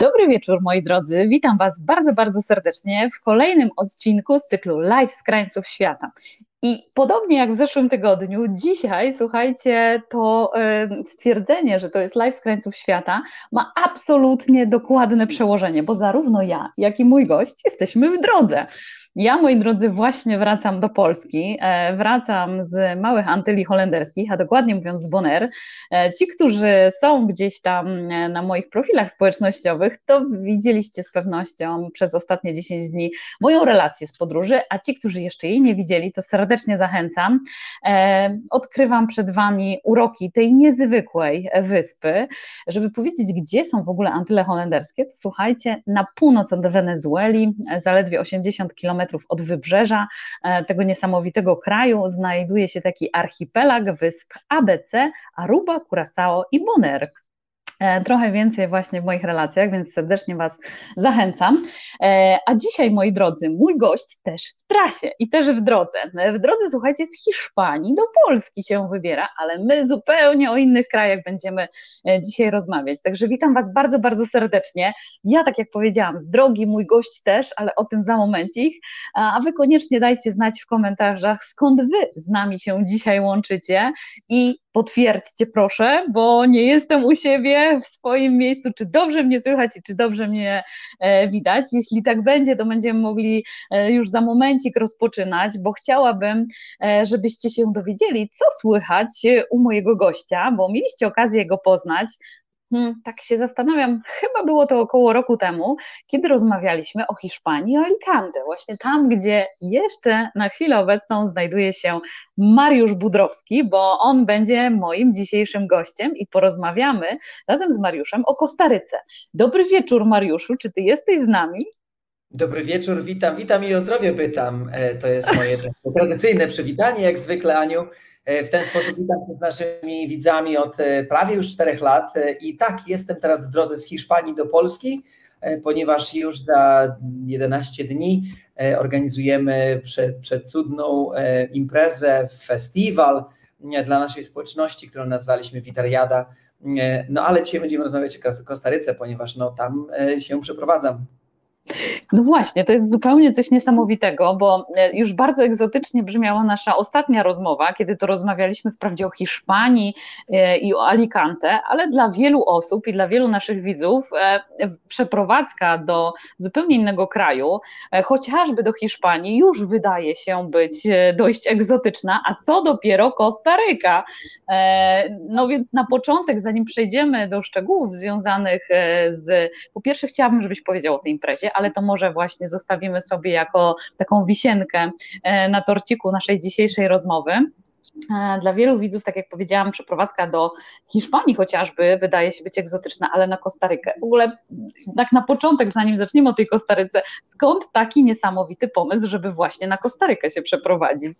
Dobry wieczór, moi drodzy. Witam Was bardzo, bardzo serdecznie w kolejnym odcinku z cyklu Live z krańców świata. I podobnie jak w zeszłym tygodniu, dzisiaj, słuchajcie, to stwierdzenie, że to jest live z krańców świata, ma absolutnie dokładne przełożenie, bo zarówno ja, jak i mój gość jesteśmy w drodze. Ja, moi drodzy, właśnie wracam do Polski. E, wracam z małych Antyli holenderskich, a dokładnie mówiąc z Bonaire. E, ci, którzy są gdzieś tam e, na moich profilach społecznościowych, to widzieliście z pewnością przez ostatnie 10 dni moją relację z podróży, a ci, którzy jeszcze jej nie widzieli, to serdecznie zachęcam. Odkrywam przed Wami uroki tej niezwykłej wyspy. Żeby powiedzieć, gdzie są w ogóle Antyle holenderskie, to słuchajcie, na północ od Wenezueli, zaledwie 80 km kilometrów od wybrzeża e, tego niesamowitego kraju znajduje się taki archipelag wysp ABC, Aruba, Curaçao i Bonaire. E, trochę więcej właśnie w moich relacjach, więc serdecznie Was zachęcam. E, a dzisiaj, moi drodzy, mój gość też w trasie i też w drodze. W drodze, słuchajcie, z Hiszpanii do Polski się wybiera, ale my zupełnie o innych krajach będziemy e, dzisiaj rozmawiać. Także witam Was bardzo, bardzo serdecznie. Ja, tak jak powiedziałam, z drogi, mój gość też, ale o tym za momencik. A Wy koniecznie dajcie znać w komentarzach, skąd Wy z nami się dzisiaj łączycie i potwierdźcie proszę, bo nie jestem u siebie w swoim miejscu, czy dobrze mnie słychać i czy dobrze mnie e, widać. Jeśli tak będzie, to będziemy mogli e, już za momencik rozpoczynać, bo chciałabym, e, żebyście się dowiedzieli, co słychać u mojego gościa, bo mieliście okazję go poznać. Hmm, tak się zastanawiam, chyba było to około roku temu, kiedy rozmawialiśmy o Hiszpanii, o Alicante, właśnie tam, gdzie jeszcze na chwilę obecną znajduje się Mariusz Budrowski, bo on będzie moim dzisiejszym gościem i porozmawiamy razem z Mariuszem o Kostaryce. Dobry wieczór, Mariuszu, czy ty jesteś z nami? Dobry wieczór, witam, witam i o zdrowie pytam. E, to jest moje tradycyjne przywitanie, jak zwykle, Aniu. E, w ten sposób witam się z naszymi widzami od e, prawie już czterech lat. I tak, jestem teraz w drodze z Hiszpanii do Polski, ponieważ już za 11 dni organizujemy przecudną imprezę, festiwal dla naszej społeczności, którą nazwaliśmy Witariada. No ale dzisiaj będziemy rozmawiać o Kostaryce, ponieważ no, tam się przeprowadzam. No właśnie, to jest zupełnie coś niesamowitego, bo e, już bardzo egzotycznie brzmiała nasza ostatnia rozmowa, kiedy to rozmawialiśmy wprawdzie o Hiszpanii e, i o Alicante, ale dla wielu osób i dla wielu naszych widzów e, przeprowadzka do zupełnie innego kraju, chociażby do Hiszpanii, już wydaje się być dość egzotyczna, a co dopiero Kostaryka. No więc na początek, zanim przejdziemy do szczegółów związanych z, po pierwsze chciałabym, żebyś powiedział o tej imprezie, ale to może właśnie zostawimy sobie jako taką wisienkę e, na torciku naszej dzisiejszej rozmowy. E, dla wielu widzów, tak jak powiedziałam, przeprowadzka do Hiszpanii chociażby wydaje się być egzotyczna, ale na Kostarykę. W ogóle tak na początek, zanim zaczniemy o tej Kostaryce, skąd taki niesamowity pomysł, żeby właśnie na Kostarykę się przeprowadzić?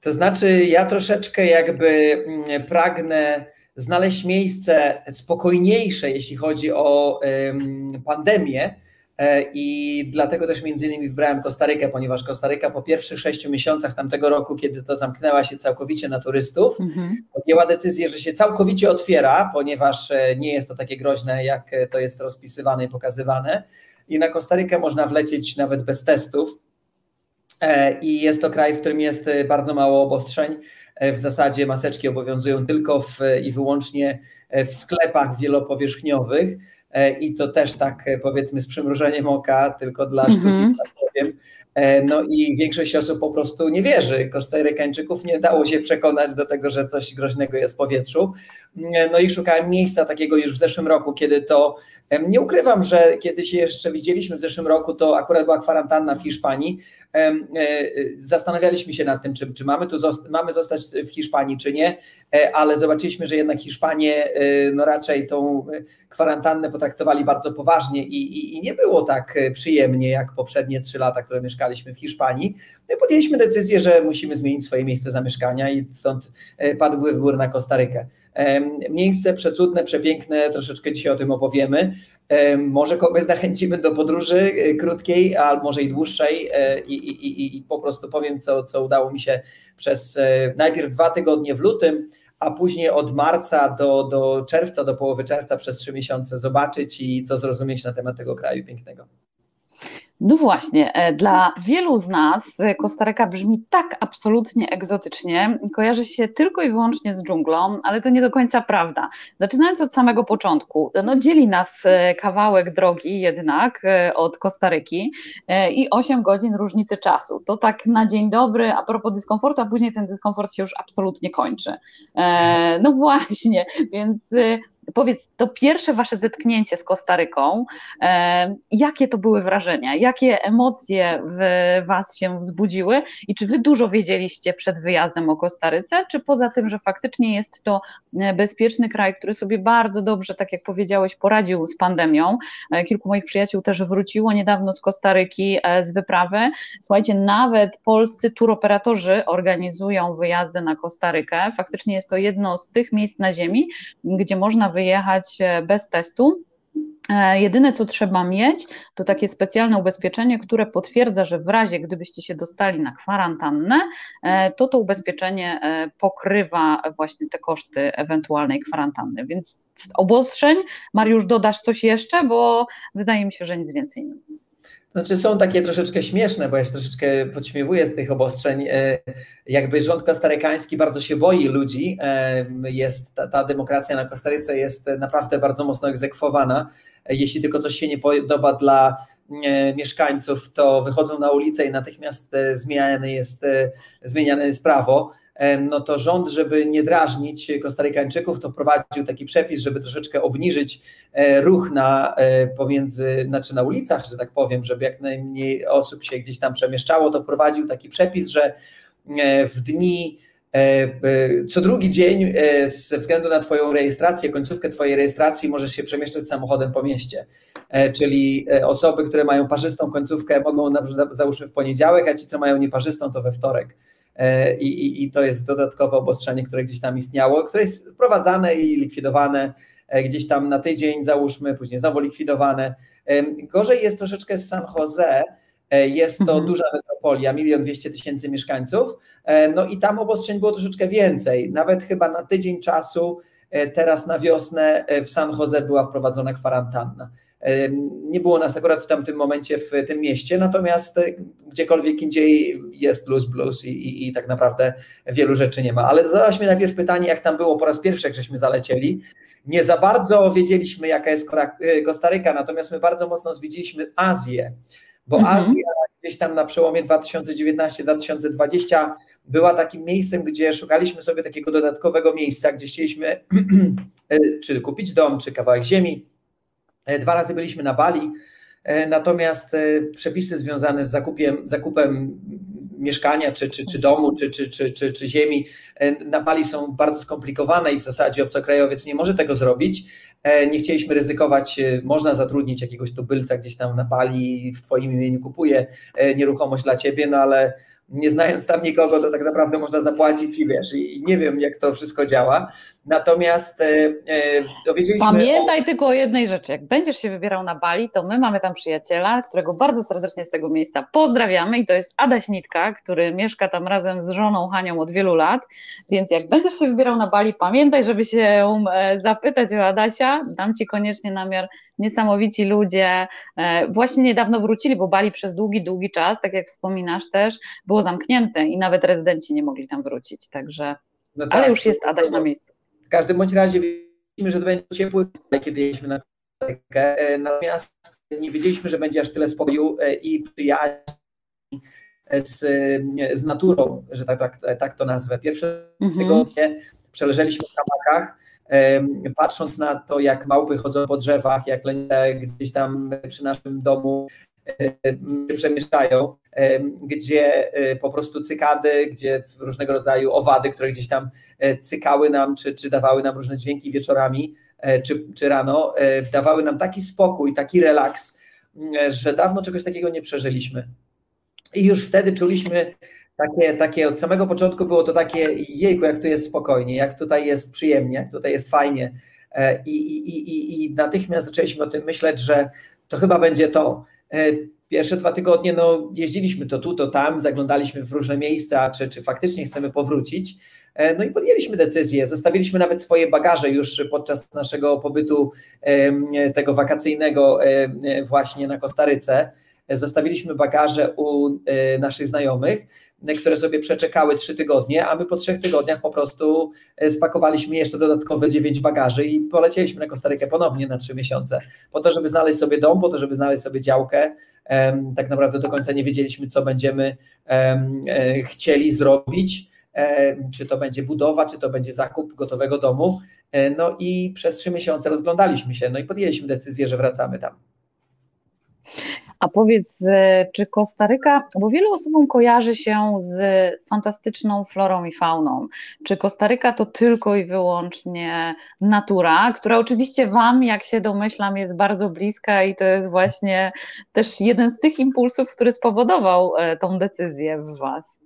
To znaczy, ja troszeczkę jakby mm, pragnę znaleźć miejsce spokojniejsze, jeśli chodzi o pandemię, I dlatego też między innymi wybrałem Kostarykę, ponieważ Kostaryka po pierwszych sześciu miesiącach tamtego roku, kiedy to zamknęła się całkowicie na turystów, mhm. podjęła decyzję, że się całkowicie otwiera, ponieważ e, nie jest to takie groźne, jak to jest rozpisywane i pokazywane. I na Kostarykę można wlecieć nawet bez testów. E, I jest to kraj, w którym jest bardzo mało obostrzeń. W zasadzie maseczki obowiązują tylko w, i wyłącznie w sklepach wielopowierzchniowych E, i to też tak e, powiedzmy z przymrużeniem oka, tylko dla sztuki, mm -hmm. tak powiem. E, no i większość osób po prostu nie wierzy. Kostarykańczyków nie dało się przekonać do tego, że coś groźnego jest w powietrzu. No i szukałem miejsca takiego już w zeszłym roku, kiedy to nie ukrywam, że kiedy się jeszcze widzieliśmy w zeszłym roku, to akurat była kwarantanna w Hiszpanii. E, zastanawialiśmy się nad tym, czy, czy mamy tu zosta mamy zostać w Hiszpanii, czy nie, e, ale zobaczyliśmy, że jednak Hiszpanie e, no raczej tą kwarantannę potraktowali bardzo poważnie i, i, i nie było tak przyjemnie jak poprzednie trzy lata, które mieszkaliśmy w Hiszpanii. No podjęliśmy decyzję, że musimy zmienić swoje miejsce zamieszkania i stąd padł wybór na Kostarykę. Miejsce przecudne, przepiękne, troszeczkę dzisiaj o tym opowiemy. Może kogoś zachęcimy do podróży e, krótkiej, a może i dłuższej e, i, i, i, po prostu powiem, co, co udało mi się przez e, najpierw dwa tygodnie w lutym, a później od marca do, do czerwca, do połowy czerwca przez trzy miesiące zobaczyć i co zrozumieć na temat tego kraju pięknego. No właśnie, e, dla wielu z nas Kostaryka brzmi tak absolutnie egzotycznie, kojarzy się tylko i wyłącznie z dżunglą, ale to nie do końca prawda. Zaczynając od samego początku, no dzieli nas e, kawałek drogi jednak e, od Kostaryki i 8 godzin różnicy czasu. To tak na dzień dobry, a propos dyskomfortu, a później ten dyskomfort się już absolutnie kończy. No właśnie, więc powiedz, to pierwsze wasze zetknięcie z Kostaryką, e, jakie to były wrażenia, jakie emocje w was się wzbudziły i czy wy dużo wiedzieliście przed wyjazdem o Kostaryce, czy poza tym, że faktycznie jest to e, bezpieczny kraj, który sobie bardzo dobrze, tak jak powiedziałeś, poradził z pandemią. E, kilku moich przyjaciół też wróciło niedawno z Kostaryki z wyprawy. Słuchajcie, nawet polscy turoperatorzy organizują wyjazdy na Kostarykę. Faktycznie jest to jedno z tych miejsc na ziemi, gdzie można wyjechać e, bez testu. E, jedyne, co trzeba mieć, to takie specjalne ubezpieczenie, które potwierdza, że w razie gdybyście się dostali na kwarantannę, e, to to ubezpieczenie pokrywa właśnie te koszty ewentualnej kwarantanny. Więc z obostrzeń, Mariusz, dodasz coś jeszcze, bo wydaje mi się, że nic więcej nie. Znaczy są takie troszeczkę śmieszne, bo ja się troszeczkę podśmiewuję z tych obostrzeń. E, jakby rząd kostarykański bardzo się boi ludzi. E, jest, ta, ta demokracja na Kostaryce jest naprawdę bardzo mocno egzekwowana. E, jeśli tylko coś się nie podoba dla mieszkańców, to wychodzą na ulicę i natychmiast zmieniane jest, zmieniane jest prawo no to rząd, żeby nie drażnić Kostarykańczyków, to wprowadził taki przepis, żeby troszeczkę obniżyć e, ruch na, e, pomiędzy, znaczy na ulicach, że tak powiem, żeby jak najmniej osób się gdzieś tam przemieszczało, to wprowadził taki przepis, że e, w dni co drugi dzień ze względu na Twoją rejestrację, końcówkę Twojej rejestracji możesz się przemieszczać samochodem po mieście. Czyli osoby, które mają parzystą końcówkę mogą na załóżmy w poniedziałek, a ci, co mają nieparzystą, to we wtorek. E, I, i, I, to jest dodatkowe obostrzenie, które gdzieś tam istniało, które jest wprowadzane i likwidowane e, gdzieś tam na tydzień, załóżmy, później znowu likwidowane. E, gorzej jest troszeczkę z San Jose. Jest to mhm. duża metropolia, milion dwieście tysięcy mieszkańców, no i tam obostrzeń było troszeczkę więcej. Nawet chyba na tydzień czasu, teraz na wiosnę w San Jose była wprowadzona kwarantanna. Nie było nas akurat w tamtym momencie w tym mieście, natomiast e, gdziekolwiek indziej jest blues blues i, i, i tak naprawdę wielu rzeczy nie ma. Ale zadałaś mi najpierw pytanie, jak tam było po raz pierwszy, jak żeśmy zalecieli. Nie za bardzo wiedzieliśmy, jaka jest e, Kostaryka, natomiast my bardzo mocno zwiedziliśmy Azję, bo mhm. Azja gdzieś tam na przełomie 2019-2020 była takim miejscem, gdzie szukaliśmy sobie takiego dodatkowego miejsca, gdzie chcieliśmy e, czy kupić dom, czy kawałek ziemi, dwa razy byliśmy na Bali, e, natomiast e, przepisy związane z zakupiem, zakupem mieszkania, czy, czy, czy domu, czy, czy, czy, czy, czy ziemi na Bali są bardzo skomplikowane i w zasadzie obcokrajowiec nie może tego zrobić. Nie chcieliśmy ryzykować, można zatrudnić jakiegoś tubylca gdzieś tam na Bali, w Twoim imieniu kupuje nieruchomość dla Ciebie, no ale nie znając tam nikogo, to tak naprawdę można zapłacić i wiesz, i nie wiem, jak to wszystko działa. Natomiast e, e, dowiedzieliśmy. Pamiętaj o... tylko o jednej rzeczy. Jak będziesz się wybierał na Bali, to my mamy tam przyjaciela, którego bardzo serdecznie z tego miejsca pozdrawiamy, i to jest Adaś Nitka, który mieszka tam razem z żoną Hanią od wielu lat. Więc jak będziesz się wybierał na Bali, pamiętaj, żeby się e, zapytać o Adasia. Dam ci koniecznie namiar. Niesamowici ludzie. Właśnie niedawno wrócili, bo Bali przez długi, długi czas, tak jak wspominasz też, było zamknięte i nawet rezydenci nie mogli tam wrócić. Także. No tak. Ale już jest Adaś na miejscu. W każdym bądź razie wiedzieliśmy, że to będzie ciepły, kiedy jesteśmy na Kostarykę, natomiast nie wiedzieliśmy, że będzie aż tyle spokoju e, i przyjaźni z, z naturą, że tak, tak, tak to nazwę. Pierwsze mhm. tygodnie przeleżeliśmy w kamakach, patrząc na to, jak małpy chodzą po drzewach, jak gdzieś tam przy naszym domu przemieszczają, gdzie e, po prostu cykady, gdzie różnego rodzaju owady, które gdzieś tam e, cykały nam, czy, czy dawały nam różne dźwięki wieczorami, e, czy, czy rano, dawały nam taki spokój, taki relaks, że dawno czegoś takiego nie przeżyliśmy. I już wtedy czuliśmy takie, takie od samego początku było to takie, jejku, jak tu jest spokojnie, jak tutaj jest przyjemnie, jak tutaj jest fajnie. I, i, i, i natychmiast zaczęliśmy o tym myśleć, że to chyba będzie to. E, pierwsze dwa tygodnie no, jeździliśmy to tu, to tam, zaglądaliśmy w różne miejsca, czy, czy faktycznie chcemy powrócić. No i podjęliśmy decyzję, zostawiliśmy nawet swoje bagaże już podczas naszego pobytu tego wakacyjnego właśnie na Kostaryce. Zostawiliśmy bagaże u naszych znajomych, które sobie przeczekały trzy tygodnie, a my po trzech tygodniach po prostu spakowaliśmy jeszcze dodatkowe dziewięć bagaży i polecieliśmy na Kostarykę ponownie na trzy miesiące, po to, żeby znaleźć sobie dom, po to, żeby znaleźć sobie działkę. Tak naprawdę do końca nie wiedzieliśmy, co będziemy e, chcieli zrobić czy to będzie budowa, czy to będzie zakup gotowego domu. E, no i przez trzy miesiące rozglądaliśmy się, no i podjęliśmy decyzję, że wracamy tam. A powiedz, e, czy Kostaryka, bo wielu osobom kojarzy się z fantastyczną florą i fauną. Czy Kostaryka to tylko i wyłącznie natura, która oczywiście Wam, jak się domyślam, jest bardzo bliska i to jest właśnie też jeden z tych impulsów, który spowodował e, tą decyzję w Was?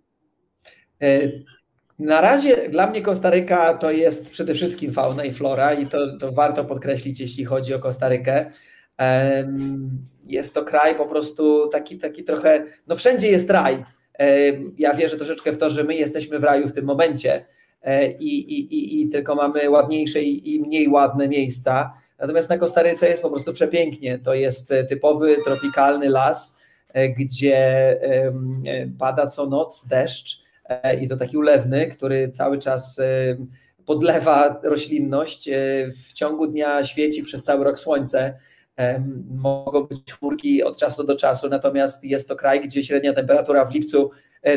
Na razie dla mnie Kostaryka to jest przede wszystkim fauna i flora i to, to warto podkreślić, jeśli chodzi o Kostarykę. Jest to kraj po prostu taki, taki trochę, no wszędzie jest raj. Ja wierzę troszeczkę w to, że my jesteśmy w raju w tym momencie e, i, i, i, i tylko mamy ładniejsze i mniej ładne miejsca. Natomiast na Kostaryce jest po prostu przepięknie. To jest typowy tropikalny las, e, gdzie pada co noc deszcz E, i to taki ulewny, który cały czas e, podlewa roślinność. E, w ciągu dnia świeci przez cały rok słońce. Mogą być chmurki od czasu do czasu, natomiast jest to kraj, gdzie średnia temperatura w lipcu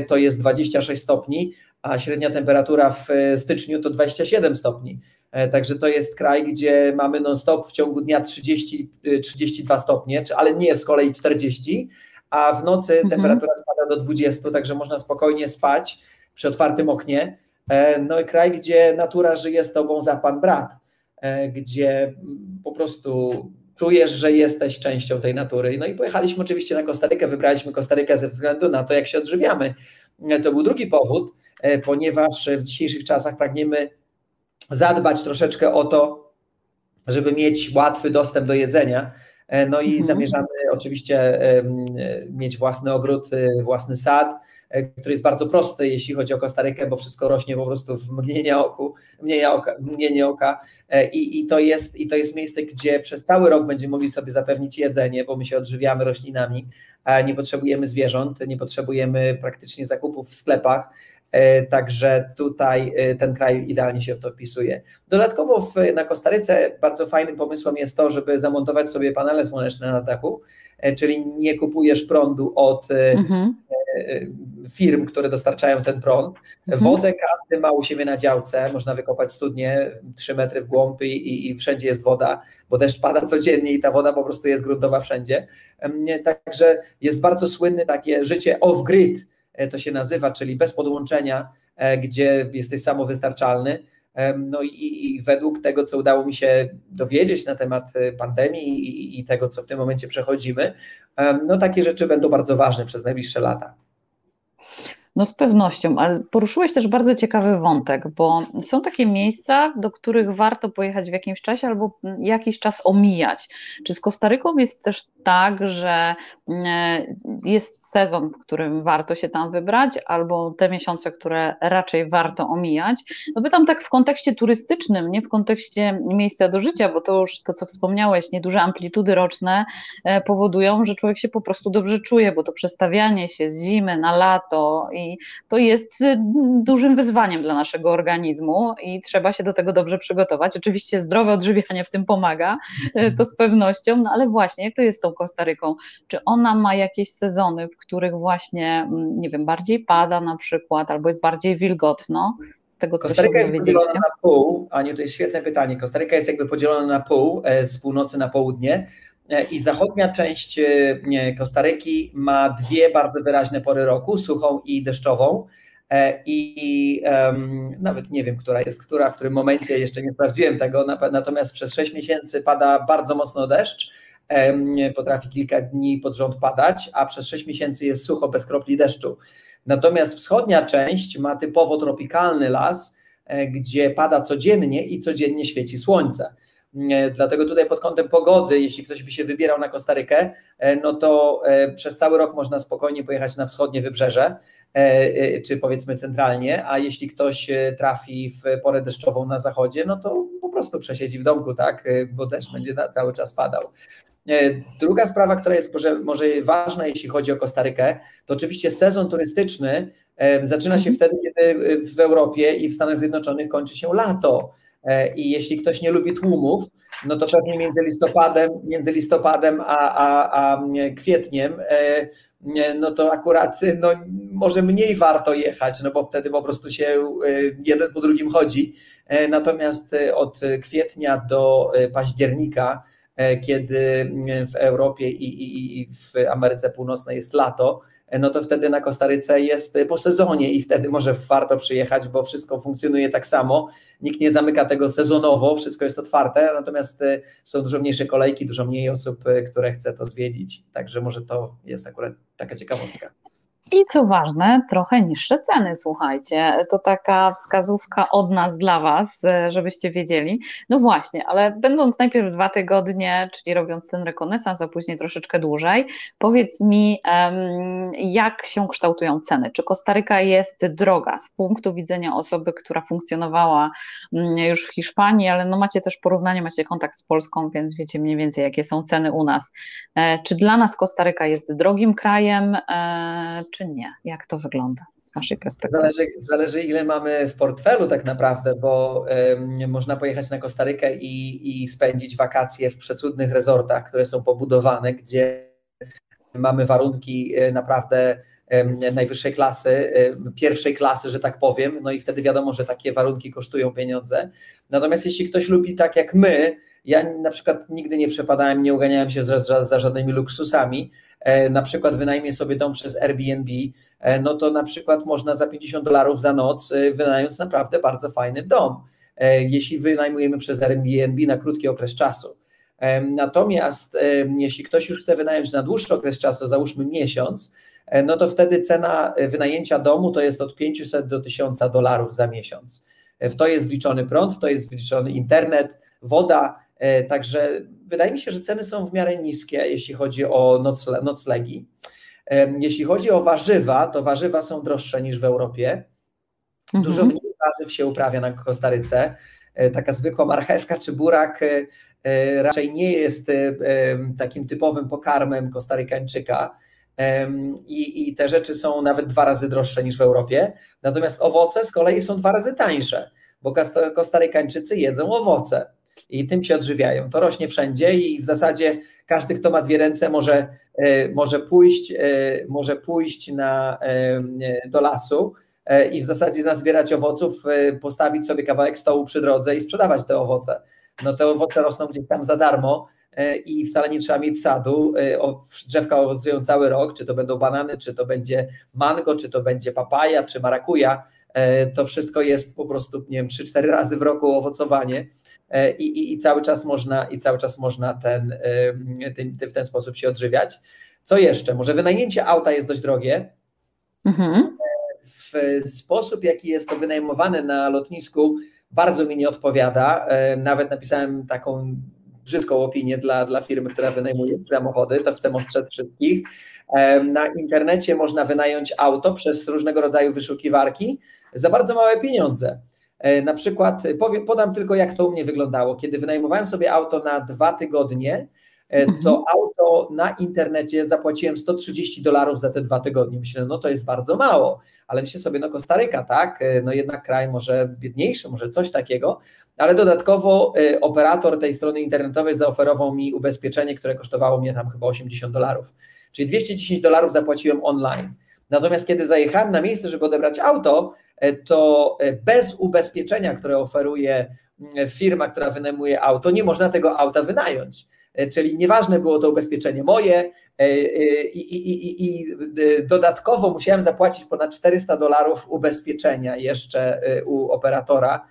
to jest 26 stopni, a średnia temperatura w styczniu to 27 stopni. Także to jest kraj, gdzie mamy non-stop w ciągu dnia 30, 32 stopnie, ale nie z kolei 40 a w nocy mhm. temperatura spada do 20, także można spokojnie spać przy otwartym oknie. E, no i kraj, gdzie natura żyje z tobą za pan brat, e, gdzie po prostu czujesz, że jesteś częścią tej natury. No i pojechaliśmy oczywiście na Kostarykę, wybraliśmy Kostarykę ze względu na to, jak się odżywiamy. E, to był drugi powód, ponieważ w dzisiejszych czasach pragniemy zadbać troszeczkę o to, żeby mieć łatwy dostęp do jedzenia. No i mhm. zamierzamy oczywiście mieć własny ogród, własny sad, E, który jest bardzo prosty, jeśli chodzi o Kostarykę, bo wszystko rośnie po prostu w mgnienie, oku, mgnienie oka, mgnienie oka. E, I, i, to jest, i to jest miejsce, gdzie przez cały rok będziemy mogli sobie zapewnić jedzenie, bo my się odżywiamy roślinami, nie potrzebujemy zwierząt, nie potrzebujemy praktycznie zakupów w sklepach, e, Także tutaj ten kraj idealnie się w to wpisuje. Dodatkowo w, na Kostaryce bardzo fajnym pomysłem jest to, żeby zamontować sobie panele słoneczne na dachu, czyli nie kupujesz prądu od mhm firm, które dostarczają ten prąd. Mhm. Wodę każdy ma u siebie na działce, można wykopać studnie 3 metry w głąb i, i, wszędzie jest woda, bo deszcz pada codziennie i ta woda po prostu jest gruntowa wszędzie. Także jest bardzo słynne takie życie off-grid, e, to się nazywa, czyli bez podłączenia, e, gdzie jesteś samowystarczalny. No i, i, według tego, co udało mi się dowiedzieć na temat e, pandemii i, i, tego, co w tym momencie przechodzimy, no takie rzeczy będą bardzo ważne przez najbliższe lata. No z pewnością, ale poruszyłeś też bardzo ciekawy wątek, bo są takie miejsca, do których warto pojechać w jakimś czasie albo jakiś czas omijać. Czy z Kostaryką jest też tak, że mm, jest sezon, w którym warto się tam wybrać, albo te miesiące, które raczej warto omijać? No pytam tak w kontekście turystycznym, nie w kontekście miejsca do życia, bo to już to, co wspomniałeś, nieduże amplitudy roczne e, powodują, że człowiek się po prostu dobrze czuje, bo to przestawianie się z zimy na lato i to jest y, dużym wyzwaniem dla naszego organizmu i trzeba się do tego dobrze przygotować. Oczywiście zdrowe odżywianie w tym pomaga, y, to z pewnością, no ale właśnie, jak to jest z tą Kostaryką? Czy ona ma jakieś sezony, w których właśnie, mm, nie wiem, bardziej pada na przykład, albo jest bardziej wilgotno? Z tego, co Kostaryka jest podzielona na pół, Aniu, to jest świetne pytanie. Kostaryka jest jakby podzielona na pół, e, z północy na południe. E, I zachodnia część e, Kostaryki ma dwie bardzo wyraźne pory roku, suchą i deszczową. E, I um, nawet nie wiem, która jest która, w którym momencie jeszcze nie sprawdziłem tego, natomiast przez 6 miesięcy pada bardzo mocno deszcz, um, potrafi kilka dni pod rząd padać, a przez 6 miesięcy jest sucho bez kropli deszczu. Natomiast wschodnia część ma typowo tropikalny las, gdzie pada codziennie i codziennie świeci słońce. Dlatego tutaj pod kątem pogody, jeśli ktoś by się wybierał na Kostarykę, e, no to e, przez cały rok można spokojnie pojechać na wschodnie wybrzeże, czy powiedzmy centralnie, a jeśli ktoś trafi w porę deszczową na zachodzie, no to po prostu przesiedzi w domku, tak, bo deszcz będzie cały czas padał. Druga sprawa, która jest może, może ważna, jeśli chodzi o Kostarykę, to oczywiście sezon turystyczny zaczyna się mhm. wtedy, kiedy w Europie i w Stanach Zjednoczonych kończy się lato. I jeśli ktoś nie lubi tłumów, no to pewnie między listopadem, między listopadem a, a, a kwietniem, e, no to akurat no, może mniej warto jechać, no bo wtedy po prostu się e, jeden po drugim chodzi. E, natomiast od kwietnia do października, kiedy w Europie i, i, i w Ameryce Północnej jest lato, no to wtedy na Kostaryce jest po sezonie i wtedy może warto przyjechać, bo wszystko funkcjonuje tak samo. Nikt nie zamyka tego sezonowo, wszystko jest otwarte, natomiast y, są dużo mniejsze kolejki, dużo mniej osób, które chce to zwiedzić. Także może to jest akurat taka ciekawostka. I co ważne, trochę niższe ceny, słuchajcie. To taka wskazówka od nas dla Was, e, żebyście wiedzieli. No właśnie, ale będąc najpierw dwa tygodnie, czyli robiąc ten rekonesans, a później troszeczkę dłużej, powiedz mi, jak się kształtują ceny? Czy Kostaryka jest droga z punktu widzenia osoby, która funkcjonowała mm, już w Hiszpanii, ale no macie też porównanie, macie kontakt z Polską, więc wiecie mniej więcej, jakie są ceny u nas. E, czy dla nas Kostaryka jest drogim krajem? E, czy nie? Jak to wygląda z Waszej perspektywy? Zależy, zależy ile mamy w portfelu tak naprawdę, bo można pojechać na Kostarykę i, i spędzić wakacje w przecudnych resortach, które są pobudowane, gdzie mamy warunki e, naprawdę najwyższej klasy, pierwszej klasy, że tak powiem, no i wtedy wiadomo, że takie warunki kosztują pieniądze. Natomiast jeśli ktoś lubi tak jak my, ja na przykład nigdy nie przepadałem, nie uganiałem się za, za żadnymi luksusami, E, na przykład wynajmie sobie dom przez Airbnb, e, no to na przykład można za 50 dolarów za noc e, wynająć naprawdę bardzo fajny dom, jeśli wynajmujemy przez Airbnb na krótki okres czasu. Natomiast jeśli ktoś już chce wynająć na dłuższy okres czasu, załóżmy miesiąc, no to wtedy cena wynajęcia domu to jest od 500 do 1000 dolarów za miesiąc. W to jest wliczony prąd, w to jest wliczony internet, woda, także wydaje mi się, że ceny są w miarę niskie, jeśli chodzi o nocle, noclegi. Jeśli chodzi o warzywa, to warzywa są droższe niż w Europie. Dużo mhm. mniej warzyw się uprawia na Kostaryce. E, taka zwykła marchewka czy burak e, e, raczej nie jest takim typowym pokarmem kostarykańczyka. I, I te rzeczy są nawet dwa razy droższe niż w Europie. Natomiast owoce z kolei są dwa razy tańsze, bo kostarykańczycy jedzą owoce i tym się odżywiają. To rośnie wszędzie i w zasadzie każdy, kto ma dwie ręce, może, e, może, pójść, e, może pójść na, e, do lasu i w zasadzie nazbierać owoców, postawić sobie kawałek stołu przy drodze i sprzedawać te owoce. No te owoce rosną gdzieś tam za darmo i wcale nie trzeba mieć sadu. Drzewka owocują cały rok, czy to będą banany, czy to będzie mango, czy to będzie papaja, czy marakuja. To wszystko jest po prostu, nie wiem, 3-4 razy w roku owocowanie. E, i, i, i, cały czas można, i cały czas można ten, ten, w ten sposób się odżywiać. Co jeszcze? Może wynajęcie auta jest dość drogie. Mhm. W sposób, jaki jest to wynajmowane na lotnisku, bardzo mi nie odpowiada. E, nawet napisałem taką brzydką opinię dla, dla firmy, która wynajmuje samochody, to chcę ostrzec wszystkich. E, na internecie można wynająć auto przez różnego rodzaju wyszukiwarki za bardzo małe pieniądze. E, na przykład powiem, podam tylko, jak to u mnie wyglądało. Kiedy wynajmowałem sobie auto na dwa tygodnie, e, to mhm. auto na internecie zapłaciłem 130 dolarów za te dwa tygodnie. Myślę, no to jest bardzo mało, ale myślę sobie, no Kostaryka, tak, e, no jednak kraj może biedniejszy, może coś takiego, ale dodatkowo operator tej strony internetowej zaoferował mi ubezpieczenie, które kosztowało mnie tam chyba 80 dolarów. Czyli 210 dolarów zapłaciłem online. Natomiast kiedy zajechałem na miejsce, żeby odebrać auto, E, to e, bez ubezpieczenia, które oferuje mm, firma, która wynajmuje auto, nie można tego auta wynająć. E, czyli nieważne było to ubezpieczenie moje i, i, i, i dodatkowo musiałem zapłacić ponad 400 dolarów ubezpieczenia jeszcze u operatora,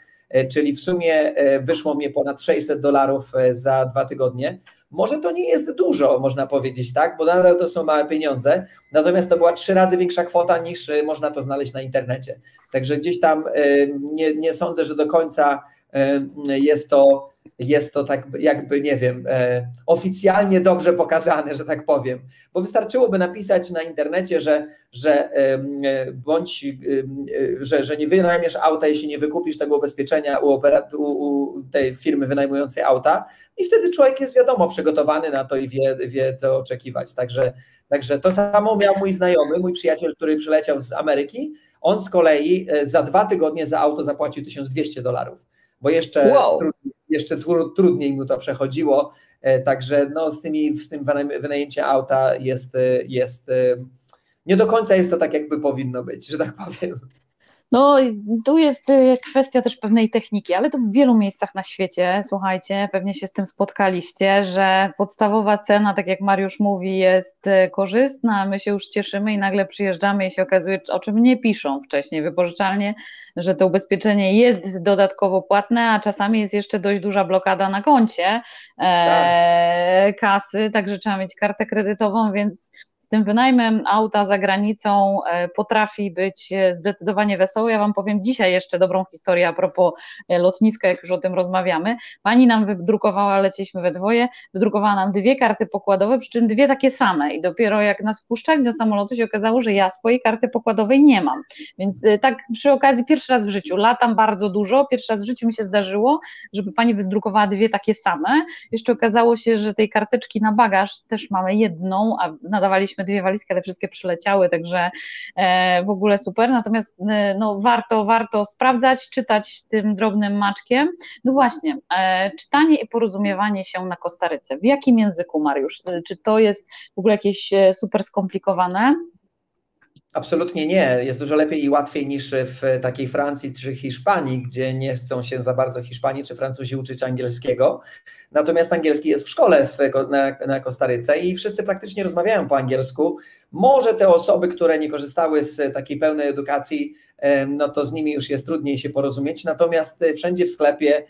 czyli w sumie wyszło mi ponad 600 dolarów za dwa tygodnie. Może to nie jest dużo, można powiedzieć, tak, bo nadal to są małe pieniądze, natomiast to była trzy razy większa kwota niż można to znaleźć na internecie. Także gdzieś tam y, nie, nie sądzę, że do końca jest to jest to tak jakby, nie wiem, e, oficjalnie dobrze pokazane, że tak powiem. Bo wystarczyłoby napisać na internecie, że, że e, bądź, e, że, że nie wynajmiesz auta, jeśli nie wykupisz tego ubezpieczenia u, operat- u, u tej firmy wynajmującej auta i wtedy człowiek jest wiadomo przygotowany na to i wie, wie co oczekiwać. Także, także to samo miał mój znajomy, mój przyjaciel, który przyleciał z Ameryki. On z kolei za dwa tygodnie za auto zapłacił 1200 dolarów, bo jeszcze wow. trudniej jeszcze trudniej mu to przechodziło. E, także no, z, tymi, z tym wynajęciem auta jest, jest e, nie do końca jest to tak, jakby powinno być, że tak powiem. No, tu jest kwestia też pewnej techniki, ale to w wielu miejscach na świecie, słuchajcie, pewnie się z tym spotkaliście, że podstawowa cena, tak jak Mariusz mówi, jest korzystna, my się już cieszymy i nagle przyjeżdżamy i się okazuje, o czym nie piszą wcześniej wypożyczalnie, że to ubezpieczenie jest dodatkowo płatne, a czasami jest jeszcze dość duża blokada na koncie e, tak. kasy, także trzeba mieć kartę kredytową, więc tym wynajmem auta za granicą e, potrafi być e, zdecydowanie wesoło. Ja Wam powiem dzisiaj jeszcze dobrą historię a propos e, lotniska, jak już o tym rozmawiamy. Pani nam wydrukowała, leciliśmy we dwoje, wydrukowała nam dwie karty pokładowe, przy czym dwie takie same i dopiero jak nas wpuszczali do samolotu się okazało, że ja swojej karty pokładowej nie mam. Więc tak przy okazji pierwszy raz w życiu, latam bardzo dużo, pierwszy raz w życiu mi się zdarzyło, żeby pani wydrukowała dwie takie same. Jeszcze okazało się, że tej karteczki na bagaż też mamy jedną, a nadawaliśmy mieliśmy dwie walizki, ale wszystkie przyleciały, także e, w ogóle super. Natomiast e, no, warto, warto sprawdzać, czytać tym drobnym maczkiem. No właśnie, e, czytanie i porozumiewanie się na Kostaryce. W jakim języku, Mariusz? Czy to jest w ogóle jakieś super skomplikowane? Absolutnie nie. Jest dużo lepiej i łatwiej niż w takiej Francji czy Hiszpanii, gdzie nie chcą się za bardzo Hiszpanii czy Francuzi uczyć angielskiego. Natomiast angielski jest w szkole w, na, na Kostaryce i wszyscy praktycznie rozmawiają po angielsku. Może te osoby, które nie korzystały z takiej pełnej edukacji, no to z nimi już jest trudniej się porozumieć. Natomiast wszędzie w sklepie,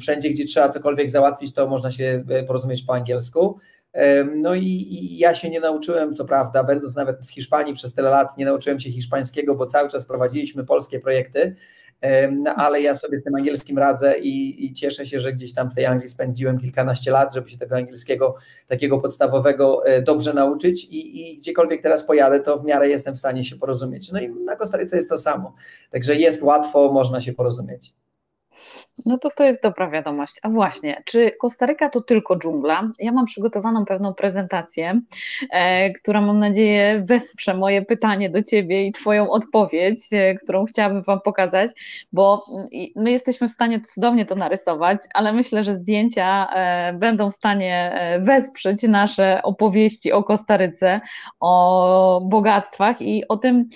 wszędzie, gdzie trzeba cokolwiek załatwić, to można się e, porozumieć po angielsku. No i, i, ja się nie nauczyłem, co prawda, będąc nawet w Hiszpanii przez tyle lat, nie nauczyłem się hiszpańskiego, bo cały czas prowadziliśmy polskie projekty, no ale ja sobie z tym angielskim radzę i, i, cieszę się, że gdzieś tam w tej Anglii spędziłem kilkanaście lat, żeby się tego angielskiego takiego podstawowego e, dobrze nauczyć i, i gdziekolwiek teraz pojadę, to w miarę jestem w stanie się porozumieć. No i na Kostaryce jest to samo, także jest łatwo, można się porozumieć. No to to jest dobra wiadomość. A właśnie, czy Kostaryka to tylko dżungla? Ja mam przygotowaną pewną prezentację, e, która mam nadzieję wesprze moje pytanie do Ciebie i Twoją odpowiedź, e, którą chciałabym Wam pokazać, bo my jesteśmy w stanie cudownie to narysować, ale myślę, że zdjęcia e, będą w stanie e, wesprzeć nasze opowieści o Kostaryce, o bogactwach i o tym,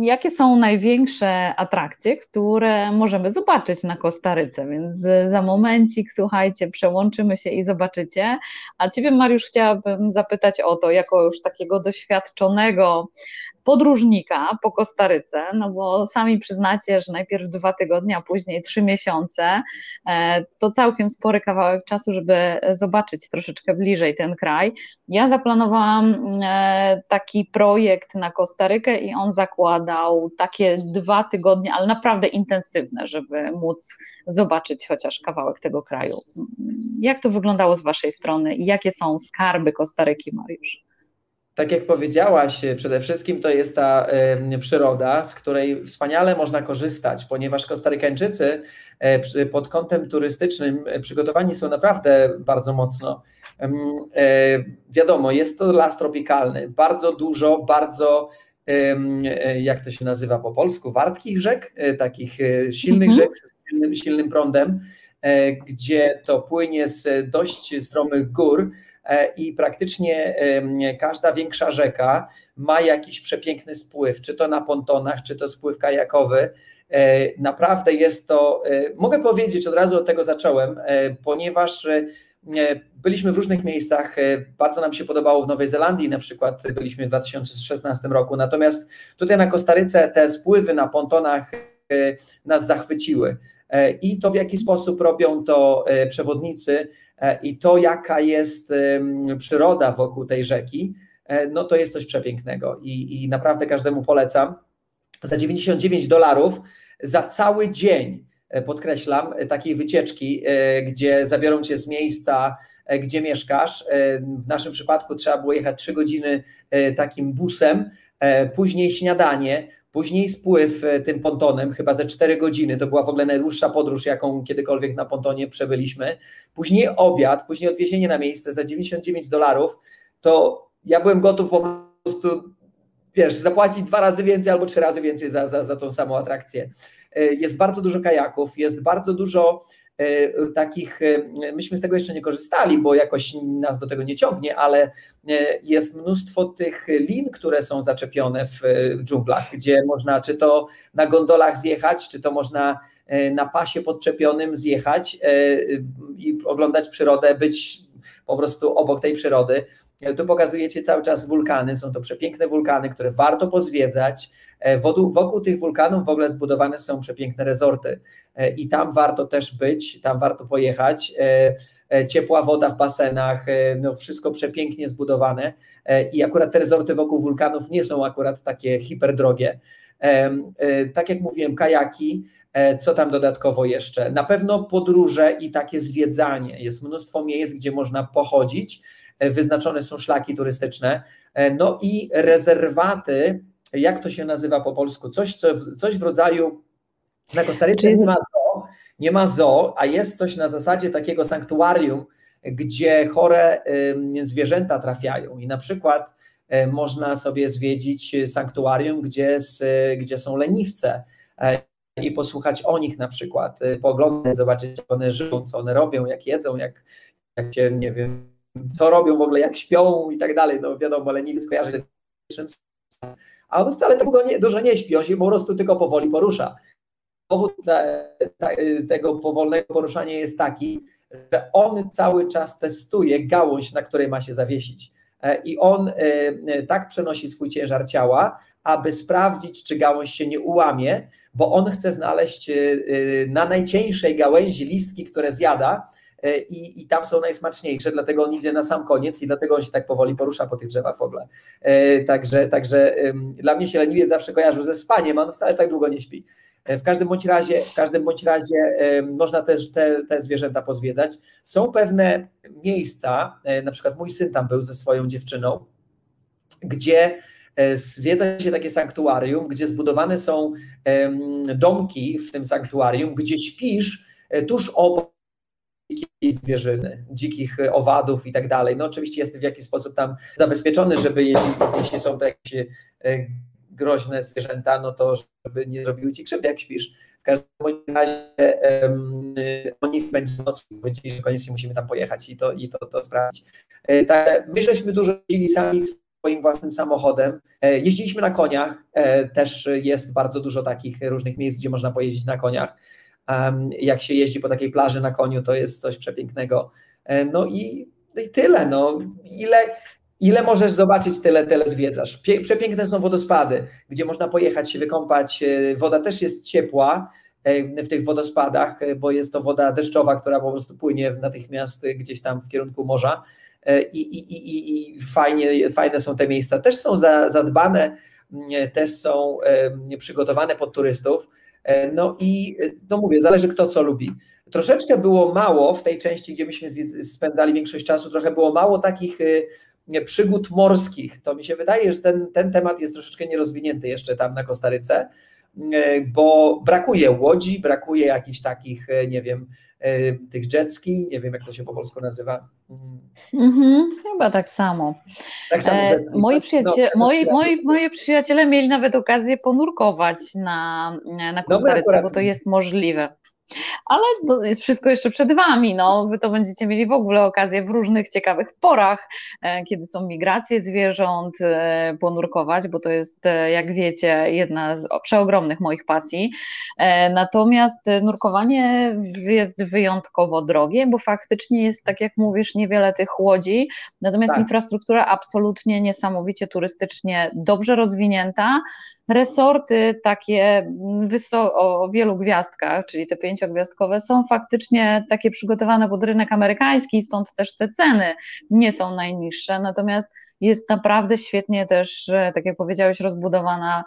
Jakie są największe atrakcje, które możemy zobaczyć na Kostaryce? Więc za momencik, słuchajcie, przełączymy się i zobaczycie. A Ciebie, Mariusz, chciałabym zapytać o to, jako już takiego doświadczonego podróżnika po Kostaryce, no bo sami przyznacie, że najpierw dwa tygodnie, a później trzy miesiące, e, to całkiem spory kawałek czasu, żeby zobaczyć troszeczkę bliżej ten kraj. Ja zaplanowałam e, taki projekt na Kostarykę i on zakładał takie dwa tygodnie, ale naprawdę intensywne, żeby móc zobaczyć chociaż kawałek tego kraju. Jak to wyglądało z Waszej strony i jakie są skarby Kostaryki, Mariusz? Tak jak powiedziałaś, przede wszystkim to jest ta y, przyroda, z której wspaniale można korzystać, ponieważ Kostarykańczycy y, pod kątem turystycznym przygotowani są naprawdę bardzo mocno. Y, wiadomo, jest to las tropikalny, bardzo dużo, bardzo jak to się nazywa po polsku, wartkich rzek, takich silnych mhm. rzek z silnym, silnym prądem, gdzie to płynie z dość stromych gór, i praktycznie każda większa rzeka ma jakiś przepiękny spływ, czy to na pontonach, czy to spływ kajakowy. E, naprawdę jest to, e, mogę powiedzieć, od razu od tego zacząłem, ponieważ byliśmy w różnych miejscach. Bardzo nam się podobało w Nowej Zelandii, na przykład byliśmy w 2016 roku. Natomiast tutaj na Kostaryce te spływy na pontonach nas zachwyciły. I to, w jaki sposób robią to przewodnicy, E, i to, jaka jest przyroda wokół tej rzeki, e, no to jest coś przepięknego i, i naprawdę każdemu polecam. Za 99 dolarów za cały dzień podkreślam, takiej wycieczki, gdzie zabiorą cię z miejsca, gdzie mieszkasz. W naszym przypadku trzeba było jechać 3 godziny takim busem, później śniadanie, Później spływ e, tym pontonem, chyba ze 4 godziny, to była w ogóle najdłuższa podróż, jaką kiedykolwiek na pontonie przebyliśmy. Później obiad, później odwiezienie na miejsce za 99 dolarów, to ja byłem gotów po prostu, wiesz, zapłacić dwa razy więcej albo trzy razy więcej za, za, za tą samą atrakcję. E, jest bardzo dużo kajaków, jest bardzo dużo takich, e, myśmy z tego jeszcze nie korzystali, bo jakoś nas do tego nie ciągnie, ale e, jest mnóstwo tych lin, które są zaczepione w dżunglach, gdzie można czy to na gondolach zjechać, czy to można na pasie podczepionym zjechać i oglądać przyrodę, być po prostu obok tej przyrody. Tu pokazujecie cały czas wulkany, są to przepiękne wulkany, które warto pozwiedzać. E, wokół, tych wulkanów w ogóle zbudowane są przepiękne rezorty e, i tam warto też być, tam warto pojechać. E, ciepła woda w basenach, no wszystko przepięknie zbudowane i akurat te rezorty wokół wulkanów nie są akurat takie hiperdrogie. Tak jak mówiłem, kajaki, co tam dodatkowo jeszcze? Na pewno podróże i takie zwiedzanie. Jest mnóstwo miejsc, gdzie można pochodzić, wyznaczone są szlaki turystyczne, no i rezerwaty jak to się nazywa po polsku, coś, co, coś w rodzaju, na Kostaryce nie ma zoo, nie ma zoo, a jest coś na zasadzie takiego sanktuarium, gdzie chore zwierzęta trafiają i na przykład e, można sobie zwiedzić sanktuarium, gdzie, gdzie są leniwce e, i posłuchać o nich na przykład, e, pooglądać, zobaczyć, jak one żyją, co one robią, jak jedzą, jak, jak się, nie wiem, co robią w ogóle, jak śpią i tak dalej. No wiadomo, leniwiec kojarzy a on wcale tego nie, dużo nie śpi, on się po prostu tylko powoli porusza. Powód tego powolnego poruszania jest taki, że on cały czas testuje gałąź, na której ma się zawiesić. E, I on e, e, tak przenosi swój ciężar ciała, aby sprawdzić, czy gałąź się nie ułamie, bo on chce znaleźć na najcieńszej gałęzi listki, które zjada, i, i tam są najsmaczniejsze, dlatego on idzie na sam koniec i dlatego on się tak powoli porusza po tych drzewach w ogóle. E, także, także dla mnie się leniwiec zawsze kojarzył ze spaniem, on wcale tak długo nie śpi. E, w każdym bądź razie, w każdym bądź razie można też te, te zwierzęta pozwiedzać. Są pewne miejsca, na przykład mój syn tam był ze swoją dziewczyną, gdzie zwiedza się takie sanktuarium, gdzie zbudowane są domki w tym sanktuarium, gdzie śpisz tuż obok zwierzyny, dzikich e, owadów i tak dalej. No oczywiście jest w jakiś sposób tam zabezpieczony, żeby jeśli, jeśli są to jakieś e, groźne zwierzęta, no to żeby nie zrobiły ci krzywdy, jak śpisz. W każdym razie um, oni spędzili noc powiedzieli, że koniecznie musimy tam pojechać i to, i to, to sprawdzić. E, tak, my żeśmy dużo jeździli sami swoim własnym samochodem. Jeździliśmy na koniach, też jest bardzo dużo takich różnych miejsc, gdzie można pojeździć na koniach jak się jeździ po takiej plaży na koniu, to jest coś przepięknego. E, no i, no i tyle. No. Ile, ile możesz zobaczyć, tyle, tyle zwiedzasz. Przepiękne są wodospady, gdzie można pojechać się wykąpać. E, woda też jest ciepła e, w tych wodospadach, bo jest to woda deszczowa, która po prostu płynie natychmiast gdzieś tam w kierunku morza. I, i, i, i fajnie, fajne są te miejsca. Też są zadbane, też są przygotowane pod turystów. E, no i no mówię, zależy kto co lubi. Troszeczkę było mało w tej części, gdzie myśmy spędzali większość czasu, trochę było mało takich e, przygód morskich. To mi się wydaje, że ten, ten temat jest troszeczkę nierozwinięty jeszcze tam na Kostaryce, e, bo brakuje łodzi, brakuje jakichś takich, nie wiem, tych jetski, nie wiem jak to się po polsku nazywa. Mhm, chyba tak samo. Tak samo e, moi, tak? przyjaciele, no, moi, moi, moi przyjaciele mieli nawet okazję ponurkować na, na Kostaryce, bo to jest możliwe. Ale to jest wszystko jeszcze przed Wami. No. Wy to będziecie mieli w ogóle okazję w różnych ciekawych porach, e, kiedy są migracje zwierząt, e, ponurkować, bo to jest, e, jak wiecie, jedna z przeogromnych moich pasji. Natomiast nurkowanie jest wyjątkowo drogie, bo faktycznie jest, tak jak mówisz, niewiele tych łodzi, natomiast tak. infrastruktura absolutnie niesamowicie turystycznie dobrze rozwinięta resorty takie o wielu gwiazdkach, czyli te pięciogwiazdkowe, są faktycznie takie przygotowane pod rynek amerykański, stąd też te ceny nie są najniższe. Natomiast jest naprawdę świetnie też, tak jak powiedziałeś, rozbudowana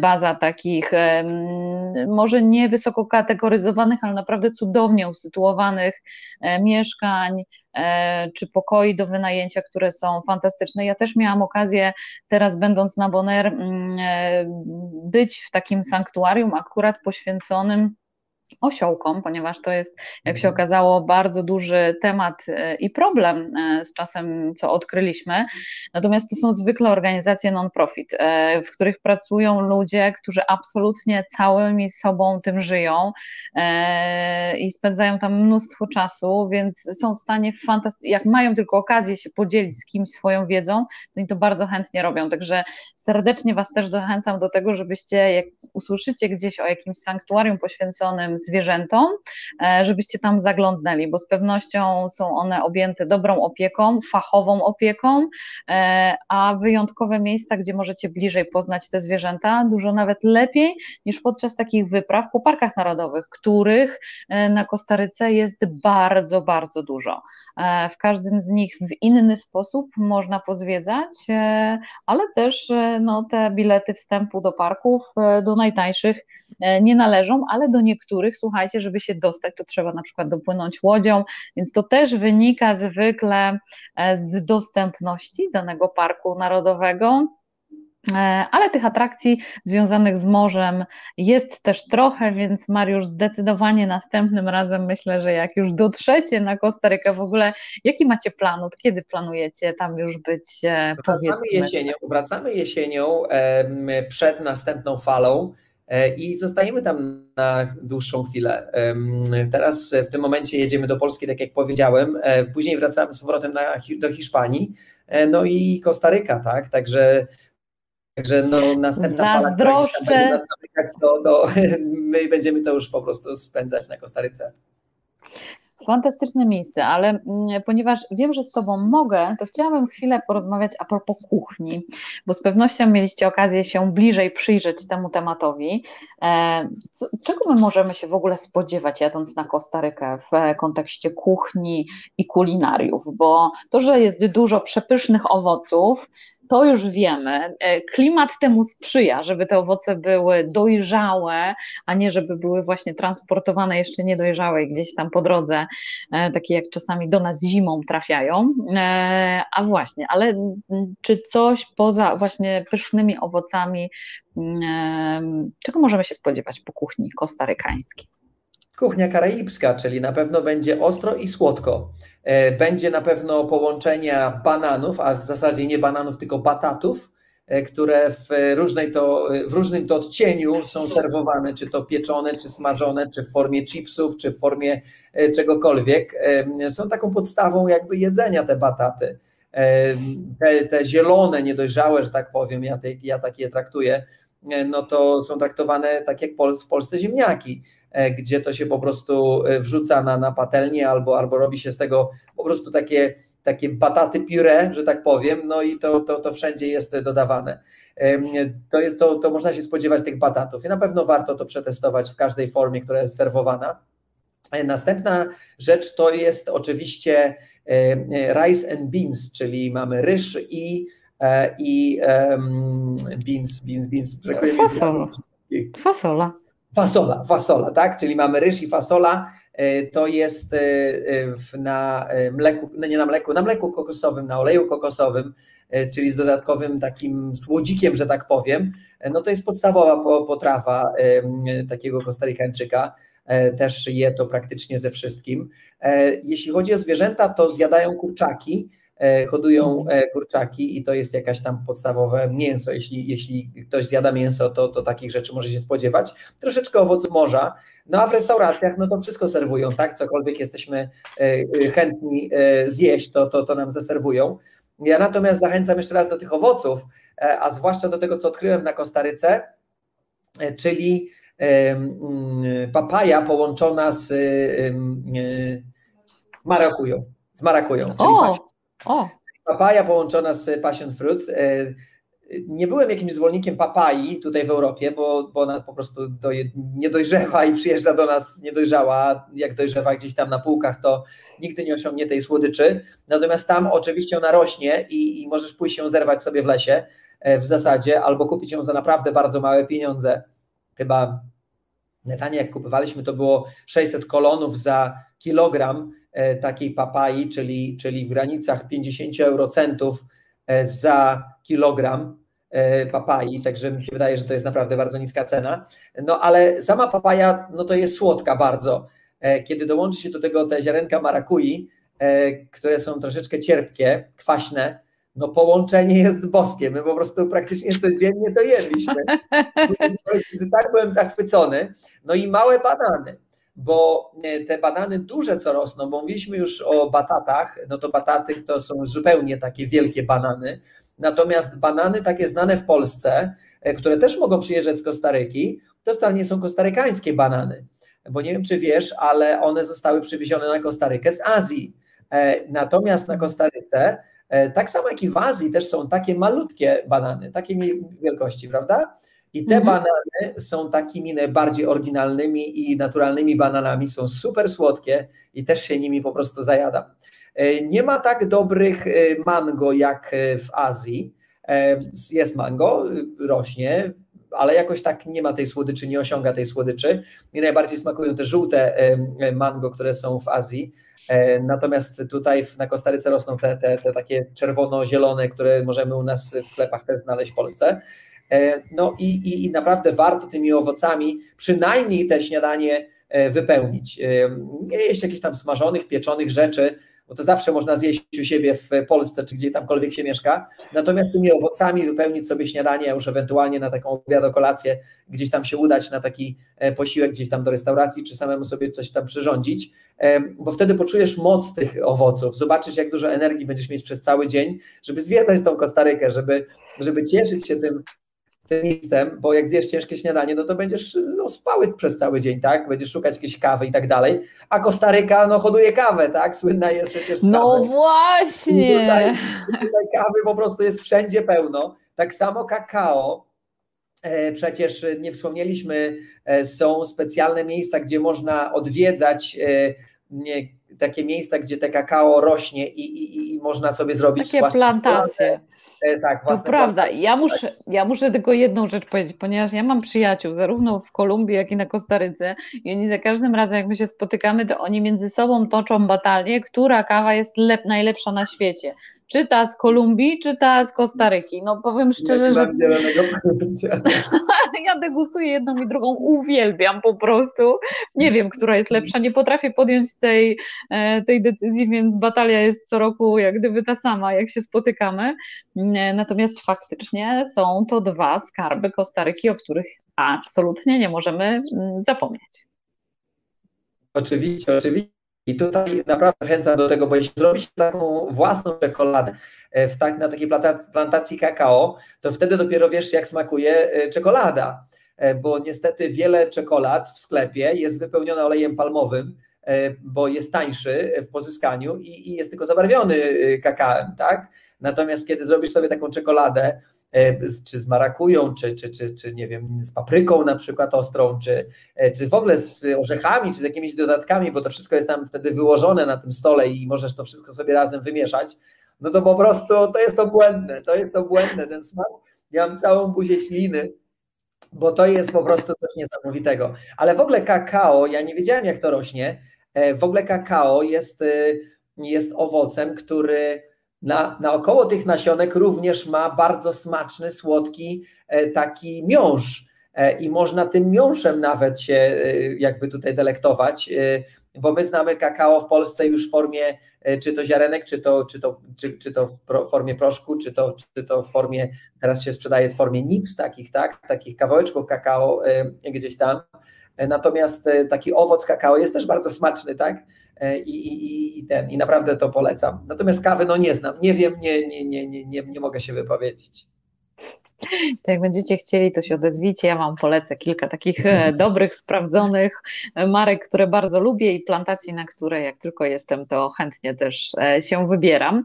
baza takich może nie wysoko kategoryzowanych, ale naprawdę cudownie usytuowanych mieszkań czy pokoi do wynajęcia, które są fantastyczne. Ja też miałam okazję teraz będąc na Bonaire mm, być w takim sanktuarium akurat poświęconym osiołkom, ponieważ to jest, jak się mhm. okazało, bardzo duży temat e, i problem e, z czasem, co odkryliśmy. Natomiast to są zwykle organizacje non-profit, e, w których pracują ludzie, którzy absolutnie całymi sobą tym żyją i spędzają tam mnóstwo czasu, więc są w stanie fantastycznie, jak mają tylko okazję się podzielić z kimś swoją wiedzą, to oni to bardzo chętnie robią. Także serdecznie Was też zachęcam do tego, żebyście, jak usłyszycie gdzieś o jakimś sanktuarium poświęconym zwierzętom, e, żebyście tam zaglądnęli, bo z pewnością są one objęte dobrą opieką, fachową opieką, e, a wyjątkowe miejsca, gdzie możecie bliżej poznać te zwierzęta, dużo nawet lepiej niż podczas takich wypraw po parkach narodowych, których e, na Kostaryce jest bardzo, bardzo dużo. W każdym z nich w inny sposób można pozwiedzać, ale też no, te bilety wstępu do parków do najtańszych nie należą, ale do niektórych których, słuchajcie, żeby się dostać, to trzeba na przykład dopłynąć łodzią, więc to też wynika zwykle e, z dostępności danego parku narodowego. E, ale tych atrakcji związanych z morzem jest też trochę, więc Mariusz, zdecydowanie następnym razem myślę, że jak już dotrzecie na Kostarykę w ogóle, jaki macie plan? Od kiedy planujecie tam już być? E, wracamy jesienią, wracamy jesienią przed następną falą. E, i zostajemy tam na dłuższą chwilę. Teraz w tym momencie jedziemy do Polski, tak jak powiedziałem, e, później wracamy z powrotem na, do Hiszpanii, e, no i Kostaryka, tak, także Także no, następna fala, która nas to, to my będziemy to już po prostu spędzać na Kostaryce. Fantastyczne miejsce, ale mm, ponieważ wiem, że z Tobą mogę, to chciałabym chwilę porozmawiać a propos kuchni, bo z pewnością mieliście okazję się bliżej przyjrzeć temu tematowi. E, co, czego my możemy się w ogóle spodziewać, jadąc na Kostarykę w kontekście kuchni i kulinariów? Bo to, że jest dużo przepysznych owoców, to już wiemy. E, klimat temu sprzyja, żeby te owoce były dojrzałe, a nie żeby były właśnie transportowane jeszcze niedojrzałe i gdzieś tam po drodze, e, takie jak czasami do nas zimą trafiają. E, a właśnie, ale czy coś poza właśnie pysznymi owocami, czego możemy się spodziewać po kuchni kostarykańskiej? Kuchnia karaibska, czyli na pewno będzie ostro i słodko. E, będzie na pewno połączenia bananów, a w zasadzie nie bananów, tylko batatów, e, które w, różnej to, w różnym to odcieniu są serwowane, czy to pieczone, czy smażone, czy w formie chipsów, czy w formie e, czegokolwiek. Są taką podstawą jakby jedzenia te bataty. Te, te zielone, niedojrzałe, że tak powiem, ja, te, ja tak je traktuję, no to są traktowane tak jak w Polsce ziemniaki. E, gdzie to się po prostu e, wrzuca na, na patelnię albo, albo robi się z tego po prostu takie, takie bataty puree, że tak powiem, no i to, to, to wszędzie jest dodawane. To, jest, to, to można się spodziewać tych batatów i na pewno warto to przetestować w każdej formie, która jest serwowana. E, następna rzecz to jest oczywiście rice and beans, czyli mamy ryż i, i um, beans, beans, beans. Fasola. Fasola. Fasola, fasola, tak? Czyli mamy ryż i fasola. E, to jest e, e, na mleku, no nie na mleku, na mleku kokosowym, na oleju kokosowym, czyli z dodatkowym takim słodzikiem, że tak powiem. No to jest podstawowa potrawa takiego kostarykańczyka. Też je to praktycznie ze wszystkim. Jeśli chodzi o zwierzęta, to zjadają kurczaki hodują mhm. e, kurczaki i to jest jakaś tam podstawowe mięso. Jeśli, jeśli ktoś zjada mięso, to, to takich rzeczy może się spodziewać. Troszeczkę owoców morza. No a w restauracjach, no to wszystko serwują, tak? Cokolwiek jesteśmy e, chętni zjeść, to, to, to nam zaserwują. Ja natomiast zachęcam jeszcze raz do tych owoców, a zwłaszcza do tego, co odkryłem na Kostaryce, czyli papaja połączona z marakują. Z marakują. Czyli o! O. Papaja połączona z passion fruit. E, nie byłem jakimś zwolennikiem papai tutaj w Europie, bo, bo ona po prostu doje, nie dojrzewa i przyjeżdża do nas niedojrzała. Jak dojrzewa gdzieś tam na półkach, to nigdy nie osiągnie tej słodyczy. Natomiast tam oczywiście ona rośnie i, i możesz pójść ją zerwać sobie w lesie e, w zasadzie, albo kupić ją za naprawdę bardzo małe pieniądze. Chyba netanie jak kupowaliśmy, to było 600 kolonów za kilogram e, takiej papai, czyli, czyli w granicach 50 eurocentów E, za kilogram e, papai, także mi się wydaje, że to jest naprawdę bardzo niska cena. No ale sama papaja, no to jest słodka bardzo. Kiedy dołączy się do tego te ziarenka marakui, które są troszeczkę cierpkie, kwaśne, no połączenie jest boskie. My po prostu praktycznie codziennie to jedliśmy. że tak byłem zachwycony. No i małe banany bo e, te banany duże co rosną, bo mówiliśmy już o batatach, no to bataty to są zupełnie takie wielkie banany, natomiast banany takie znane w Polsce, e, które też mogą przyjeżdżać z Kostaryki, to wcale nie są kostarykańskie banany, bo nie wiem czy wiesz, ale one zostały przywiezione na Kostarykę z Azji, e, natomiast na Kostaryce tak samo jak i w Azji też są takie malutkie banany, takiej wielkości, prawda? I te mhm. banany są takimi najbardziej oryginalnymi i naturalnymi bananami, są super słodkie i też się nimi po prostu zajadam. E, nie ma tak dobrych e, mango jak e, w Azji. Jest mango, rośnie, ale jakoś tak nie ma tej słodyczy, nie osiąga tej słodyczy. Mi najbardziej smakują te żółte mango, które są w Azji. Natomiast tutaj na Kostaryce rosną te, te, te takie czerwono-zielone, które możemy u nas w sklepach też znaleźć w Polsce. E, no i, i, i naprawdę warto tymi owocami przynajmniej te śniadanie e, wypełnić. E, nie jeść jakichś tam smażonych, pieczonych rzeczy, bo to zawsze można zjeść u siebie w Polsce, czy gdzie tamkolwiek się mieszka. Natomiast tymi owocami wypełnić sobie śniadanie, już ewentualnie na taką obiad kolację, gdzieś tam się udać na taki posiłek, gdzieś tam do restauracji, czy samemu sobie coś tam przyrządzić, bo wtedy poczujesz moc tych owoców, zobaczysz, jak dużo energii będziesz mieć przez cały dzień, żeby zwiedzać tą Kostarykę, żeby, żeby cieszyć się tym tym miejscem, bo jak zjesz ciężkie śniadanie, no to będziesz ospały przez cały dzień, tak? Będziesz szukać jakiejś kawy i tak dalej. A Kostaryka, no hoduje kawę, tak? Słynna jest przecież z No kawy. właśnie! Tutaj, tutaj kawy po prostu jest wszędzie pełno. Tak samo kakao, e, Przecież nie wspomnieliśmy, e, są specjalne miejsca, gdzie można odwiedzać e, takie miejsca, gdzie te kakao rośnie i, i, i można sobie zrobić takie plantacje. E, tak, to prawda. Ja muszę, ja muszę tylko jedną rzecz powiedzieć, ponieważ ja mam przyjaciół zarówno w Kolumbii, jak i na Kostaryce i oni za każdym razem, jak my się spotykamy, to oni między sobą toczą batalię, która kawa jest lep, najlepsza na świecie czy ta z Kolumbii, czy ta z Kostaryki. No powiem szczerze, że. ja degustuję jedną i drugą, uwielbiam po prostu. Nie wiem, która jest lepsza, nie potrafię podjąć tej, e, tej decyzji, więc batalia jest co roku jak gdyby ta sama, jak się spotykamy. E, natomiast faktycznie są to dwa skarby Kostaryki, o których absolutnie nie możemy mm, zapomnieć. Oczywiście, oczywiście. I tutaj naprawdę zachęcam do tego, bo jeśli zrobisz taką własną czekoladę e, w tak, na takiej plantacji kakao, to wtedy dopiero wiesz, jak smakuje e, czekolada. E, bo niestety wiele czekolad w sklepie jest wypełnione olejem palmowym, bo jest tańszy w pozyskaniu i, i jest tylko zabarwiony kakałem, tak? Natomiast kiedy zrobisz sobie taką czekoladę, czy z marakują, czy, czy, czy, czy nie wiem, z papryką na przykład ostrą, czy, e, czy w ogóle z orzechami, czy z jakimiś dodatkami, bo to wszystko jest tam wtedy wyłożone na tym stole i możesz to wszystko sobie razem wymieszać, no to po prostu to jest to błędne, to jest to błędne, ten smak. Ja mam całą buzię śliny, bo to jest po prostu coś niesamowitego. Ale w ogóle kakao, ja nie wiedziałem jak to rośnie, e, w ogóle kakao jest, jest owocem, który na, naokoło tych nasionek również ma bardzo smaczny, słodki e, taki miąższ e, i można tym miąższem nawet się e, jakby tutaj delektować, bo my znamy kakao w Polsce już w formie czy to ziarenek, czy to, czy to, czy, czy to w formie proszku, czy to, czy to w formie, teraz się sprzedaje w formie nips takich, tak, takich kawałeczków kakao gdzieś tam, natomiast taki owoc kakao jest też bardzo smaczny, tak, E, i, i, i, ten, i naprawdę to polecam. Natomiast kawy no nie znam, nie wiem, nie, nie, nie, nie, nie, nie mogę się wypowiedzieć. To jak będziecie chcieli, to się odezwijcie. Ja Wam polecę kilka takich e, dobrych, sprawdzonych e, marek, które bardzo lubię i plantacji, na które jak tylko jestem, to chętnie też e, się wybieram.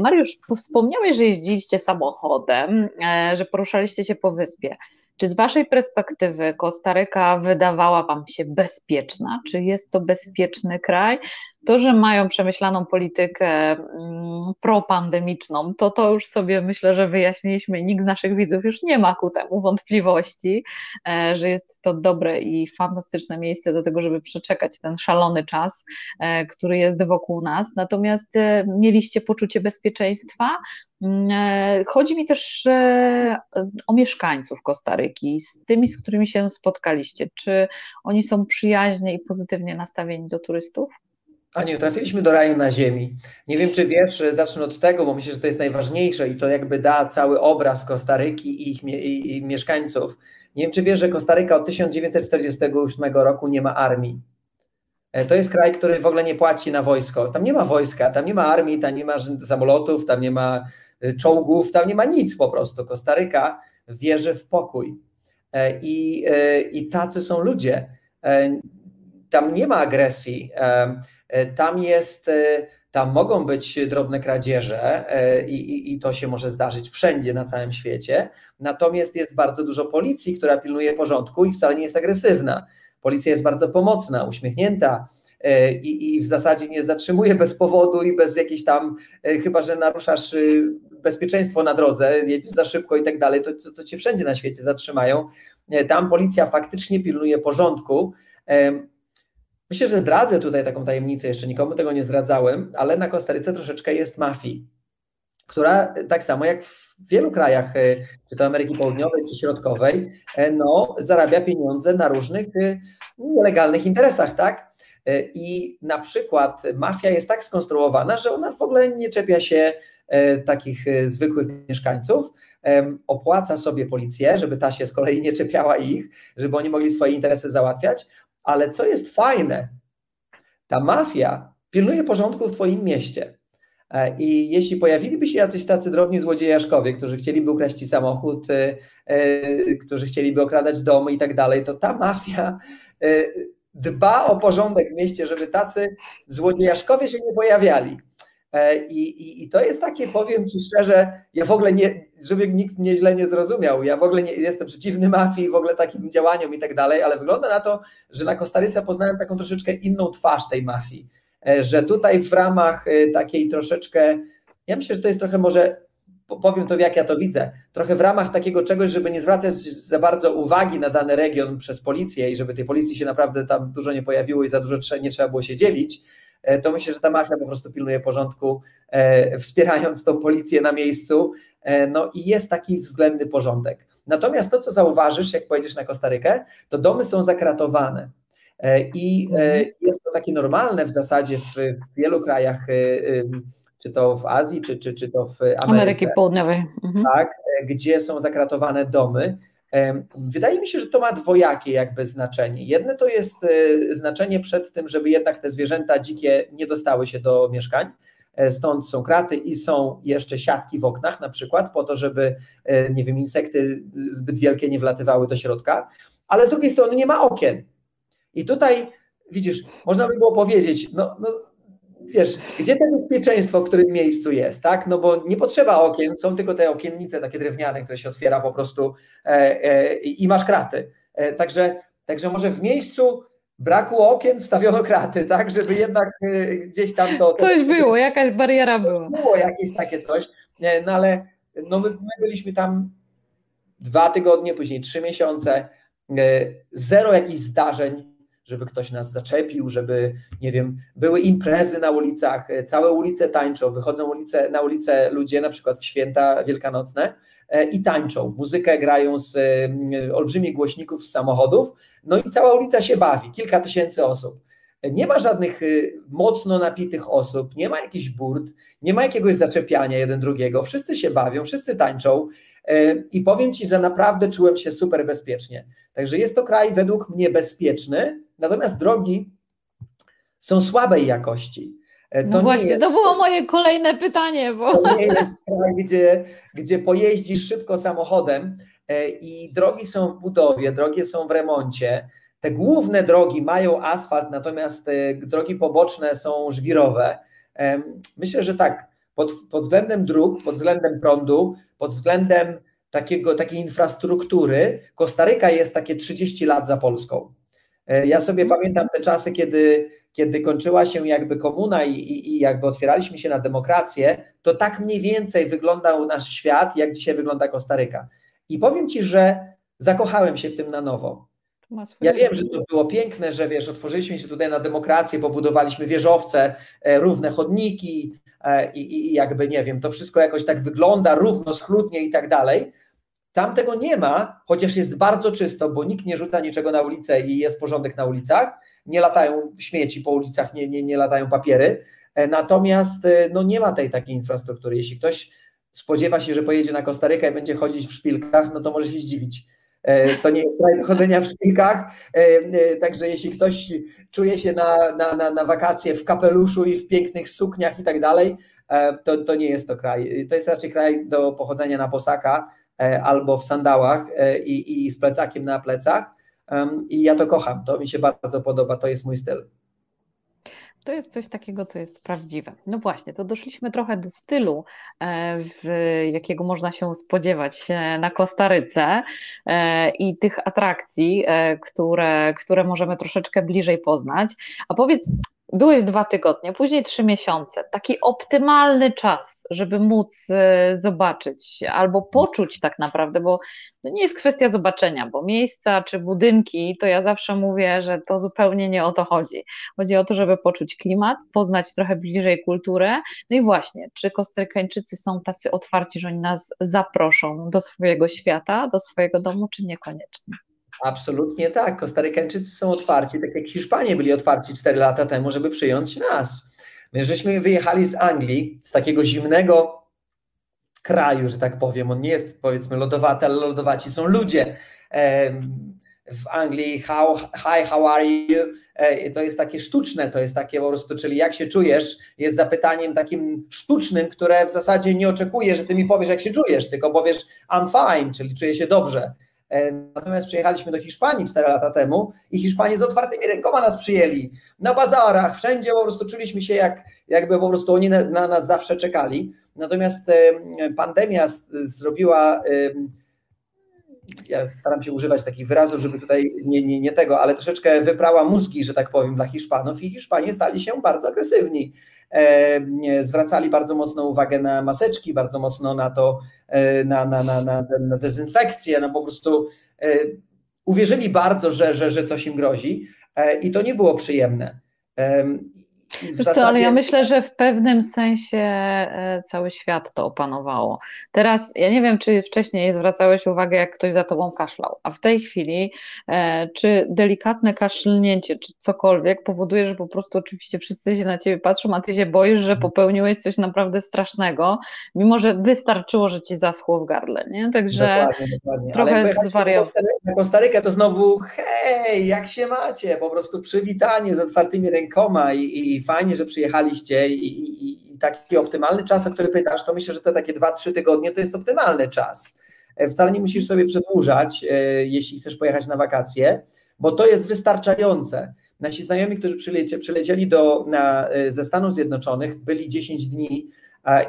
Mariusz, wspomniałeś, że jeździliście samochodem, że poruszaliście się po wyspie. Czy z Waszej perspektywy Kostaryka wydawała Wam się bezpieczna? Czy jest to bezpieczny kraj? To, że mają przemyślaną politykę mm, propandemiczną, to to już sobie myślę, że wyjaśniliśmy. Nikt z naszych widzów już nie ma ku temu wątpliwości, e, że jest to dobre i fantastyczne miejsce do tego, żeby przeczekać ten szalony czas, e, który jest wokół nas. Natomiast e, mieliście poczucie bezpieczeństwa. Mm, chodzi mi też o mieszkańców Kostaryki, z tymi, z którymi się spotkaliście. Czy oni są przyjaźnie i pozytywnie nastawieni do turystów? Aniu, trafiliśmy do raju na ziemi. Nie wiem, czy wiesz, zacznę od tego, bo myślę, że to jest najważniejsze i to jakby da cały obraz Kostaryki i ich i, i mieszkańców. Nie wiem, czy wiesz, że Kostaryka od 1948 roku nie ma armii. E, to jest kraj, który w ogóle nie płaci na wojsko. Tam nie ma wojska, tam nie ma armii, tam nie ma samolotów, tam nie ma y, czołgów, tam nie ma nic po prostu. Kostaryka wierzy w pokój. E, I, e, i tacy są ludzie. Tam nie ma agresji. E, tam jest, e, tam mogą być drobne kradzieże e, i, i, to się może zdarzyć wszędzie na całym świecie. Natomiast jest bardzo dużo policji, która pilnuje porządku i wcale nie jest agresywna. Policja jest bardzo pomocna, uśmiechnięta. I, i w zasadzie nie zatrzymuje bez powodu i bez jakiejś tam, chyba że naruszasz bezpieczeństwo na drodze, jedziesz za szybko i tak dalej, to, to, to cię wszędzie na świecie zatrzymają. Tam policja faktycznie pilnuje porządku. Myślę, że zdradzę tutaj taką tajemnicę, jeszcze nikomu tego nie zdradzałem, ale na Kostaryce troszeczkę jest mafii, która tak samo jak w wielu krajach, e, czy to Ameryki Południowej, czy Środkowej, e, no, zarabia pieniądze na różnych e, nielegalnych interesach, tak? I na przykład mafia jest tak skonstruowana, że ona w ogóle nie czepia się takich zwykłych mieszkańców, opłaca sobie policję, żeby ta się z kolei nie czepiała ich, żeby oni mogli swoje interesy załatwiać, ale co jest fajne, ta mafia pilnuje porządku w Twoim mieście. E, I jeśli pojawiliby się jacyś tacy drobni złodziejaszkowie, którzy chcieliby ukraść ci samochód, e, e, którzy chcieliby okradać domy i tak dalej, to ta mafia dba o porządek w mieście, żeby tacy złodziejaszkowie się nie pojawiali. E, I, i, I, to jest takie, powiem Ci szczerze, ja w ogóle nie, żeby nikt mnie źle nie zrozumiał, ja w ogóle nie jestem przeciwny mafii, w ogóle takim działaniom i tak dalej, ale wygląda na to, że na Kostaryce poznałem taką troszeczkę inną twarz tej mafii, e, że tutaj w ramach e, takiej troszeczkę, ja myślę, że to jest trochę może, powiem to jak ja to widzę, trochę w ramach takiego czegoś, żeby nie zwracać za bardzo uwagi na dany region przez policję i żeby tej policji się naprawdę tam dużo nie pojawiło i za dużo nie trzeba było się dzielić, to myślę, że ta mafia po prostu pilnuje porządku, e, wspierając tą policję na miejscu. E, no i jest taki względny porządek. Natomiast to, co zauważysz, jak pojedziesz na Kostarykę, to domy są zakratowane. I mhm. jest to takie normalne w zasadzie w, w wielu krajach, czy to w Azji, czy, czy, czy to w Ameryce. Ameryki Południowej. Mhm. Tak, gdzie są zakratowane domy. Wydaje mi się, że to ma dwojakie jakby znaczenie. Jedne to jest e, znaczenie przed tym, żeby jednak te zwierzęta dzikie nie dostały się do mieszkań. E, stąd są kraty i są jeszcze siatki w oknach, na przykład, po to, żeby, e, nie wiem, insekty zbyt wielkie nie wlatywały do środka. Ale z drugiej strony nie ma okien. I tutaj widzisz, można by było powiedzieć, no, no wiesz, gdzie to bezpieczeństwo, w którym miejscu jest, tak? No bo nie potrzeba okien, są tylko te okiennice takie drewniane, które się otwiera po prostu e, e, i masz kraty. E, także, także może w miejscu braku okien wstawiono kraty, tak? Żeby jednak e, gdzieś tam to... Coś było, jakaś bariera była. Było jakieś takie coś, no ale no my, my byliśmy tam dwa tygodnie, później trzy miesiące, e, zero jakichś zdarzeń, żeby ktoś nas zaczepił, żeby, nie wiem, były imprezy na ulicach, e, całe ulice tańczą, wychodzą ulice, na ulice ludzie, na przykład w święta wielkanocne e, i tańczą. Muzykę grają z e, olbrzymich głośników z samochodów, no i cała ulica się bawi, kilka tysięcy osób. Nie ma żadnych mocno napitych osób, nie ma jakichś burt, nie ma jakiegoś zaczepiania jeden drugiego, wszyscy się bawią, wszyscy tańczą i powiem Ci, że naprawdę czułem się super bezpiecznie. Także jest to kraj według mnie bezpieczny, natomiast drogi są słabej jakości. E, to no właśnie, jest, to było moje kolejne pytanie. Bo... To nie jest kraj, gdzie, gdzie pojeździsz szybko samochodem e, i drogi są w budowie, drogi są w remoncie. Te główne drogi mają asfalt, natomiast drogi poboczne są żwirowe. Myślę, że tak, pod, pod względem dróg, pod względem prądu, pod względem takiego, takiej infrastruktury, Kostaryka jest takie 30 lat za Polską. E, ja sobie mhm. pamiętam te czasy, kiedy, kiedy kończyła się jakby komuna i, i, i, jakby otwieraliśmy się na demokrację, to tak mniej więcej wyglądał nasz świat, jak dzisiaj wygląda Kostaryka. I powiem Ci, że zakochałem się w tym na nowo. Ja wiem, że to było piękne, że wiesz, otworzyliśmy się tutaj na demokrację, pobudowaliśmy wieżowce, e, równe chodniki i, i jakby nie wiem, to wszystko jakoś tak wygląda równo, schludnie i tak dalej. Tam tego nie ma, chociaż jest bardzo czysto, bo nikt nie rzuca niczego na ulicę i jest porządek na ulicach. Nie latają śmieci po ulicach, nie, nie, nie latają papiery. E, natomiast no, nie ma tej takiej infrastruktury. Jeśli ktoś spodziewa się, że pojedzie na Kostarykę i będzie chodzić w szpilkach, no to może się zdziwić. E, to nie jest kraj do chodzenia w szpilkach, e, e, także jeśli ktoś czuje się na, na, na, na wakacje w kapeluszu i w pięknych sukniach i tak dalej, to, to nie jest to kraj. To jest raczej kraj do pochodzenia na posaka albo w sandałach i, i z plecakiem na plecach. I ja to kocham, to mi się bardzo podoba, to jest mój styl to jest coś takiego, co jest prawdziwe. No właśnie, to doszliśmy trochę do stylu, e, jakiego można się spodziewać na Kostaryce e, i tych atrakcji, e, które, które możemy troszeczkę bliżej poznać. A powiedz, Byłeś dwa tygodnie, później trzy miesiące. Taki optymalny czas, żeby móc e, zobaczyć albo poczuć tak naprawdę, bo to nie jest kwestia zobaczenia, bo miejsca czy budynki, to ja zawsze mówię, że to zupełnie nie o to chodzi. Chodzi o to, żeby poczuć klimat, poznać trochę bliżej kulturę. No i właśnie, czy Kostrykańczycy są tacy otwarci, że oni nas zaproszą do swojego świata, do swojego domu, czy niekoniecznie? Absolutnie tak. Kostarykańczycy są otwarci, tak jak Hiszpanie byli otwarci 4 lata temu, żeby przyjąć nas. My żeśmy wyjechali z Anglii, z takiego zimnego kraju, że tak powiem. On nie jest powiedzmy lodowaty, ale lodowaci są ludzie. W Anglii, how, hi, how are you? E, to jest takie sztuczne, to jest takie po prostu, czyli jak się czujesz, jest zapytaniem takim sztucznym, które w zasadzie nie oczekuje, że ty mi powiesz, jak się czujesz, tylko powiesz I'm fine, czyli czuję się dobrze. E, natomiast przyjechaliśmy do Hiszpanii 4 lata temu i Hiszpanie z otwartymi rękoma nas przyjęli. Na bazarach, wszędzie po prostu czuliśmy się jak, jakby po prostu oni na, na nas zawsze czekali. Natomiast pandemia zrobiła, ja staram się używać takich wyrazów, żeby tutaj nie, nie, nie tego, ale troszeczkę wyprała mózgi, że tak powiem, dla Hiszpanów i Hiszpanie stali się bardzo agresywni. Zwracali bardzo mocno uwagę na maseczki, bardzo mocno na to, na, na, na, na, na dezynfekcję, no po prostu uwierzyli bardzo, że, że, że coś im grozi i to nie było przyjemne. Wiesz zasadzie... co, ale ja myślę, że w pewnym sensie e, cały świat to opanowało. Teraz, ja nie wiem, czy wcześniej zwracałeś uwagę, jak ktoś za tobą kaszlał, a w tej chwili, e, czy delikatne kaszlnięcie, czy cokolwiek powoduje, że po prostu oczywiście wszyscy się na ciebie patrzą, a ty się boisz, że popełniłeś coś naprawdę strasznego, mimo że wystarczyło, że ci zaschło w gardle, nie? Także dokładnie, dokładnie. trochę zwariował. Na Kostarykę to znowu, hej, jak się macie? Po prostu przywitanie z otwartymi rękoma i, i fajnie, że przyjechaliście i, i, i, taki optymalny czas, o który pytasz, to myślę, że te takie 2-3 tygodnie to jest optymalny czas. E, wcale nie musisz sobie przedłużać, e, jeśli chcesz pojechać na wakacje, bo to jest wystarczające. Nasi znajomi, którzy przylecie, przylecieli do, na, e, ze Stanów Zjednoczonych, byli 10 dni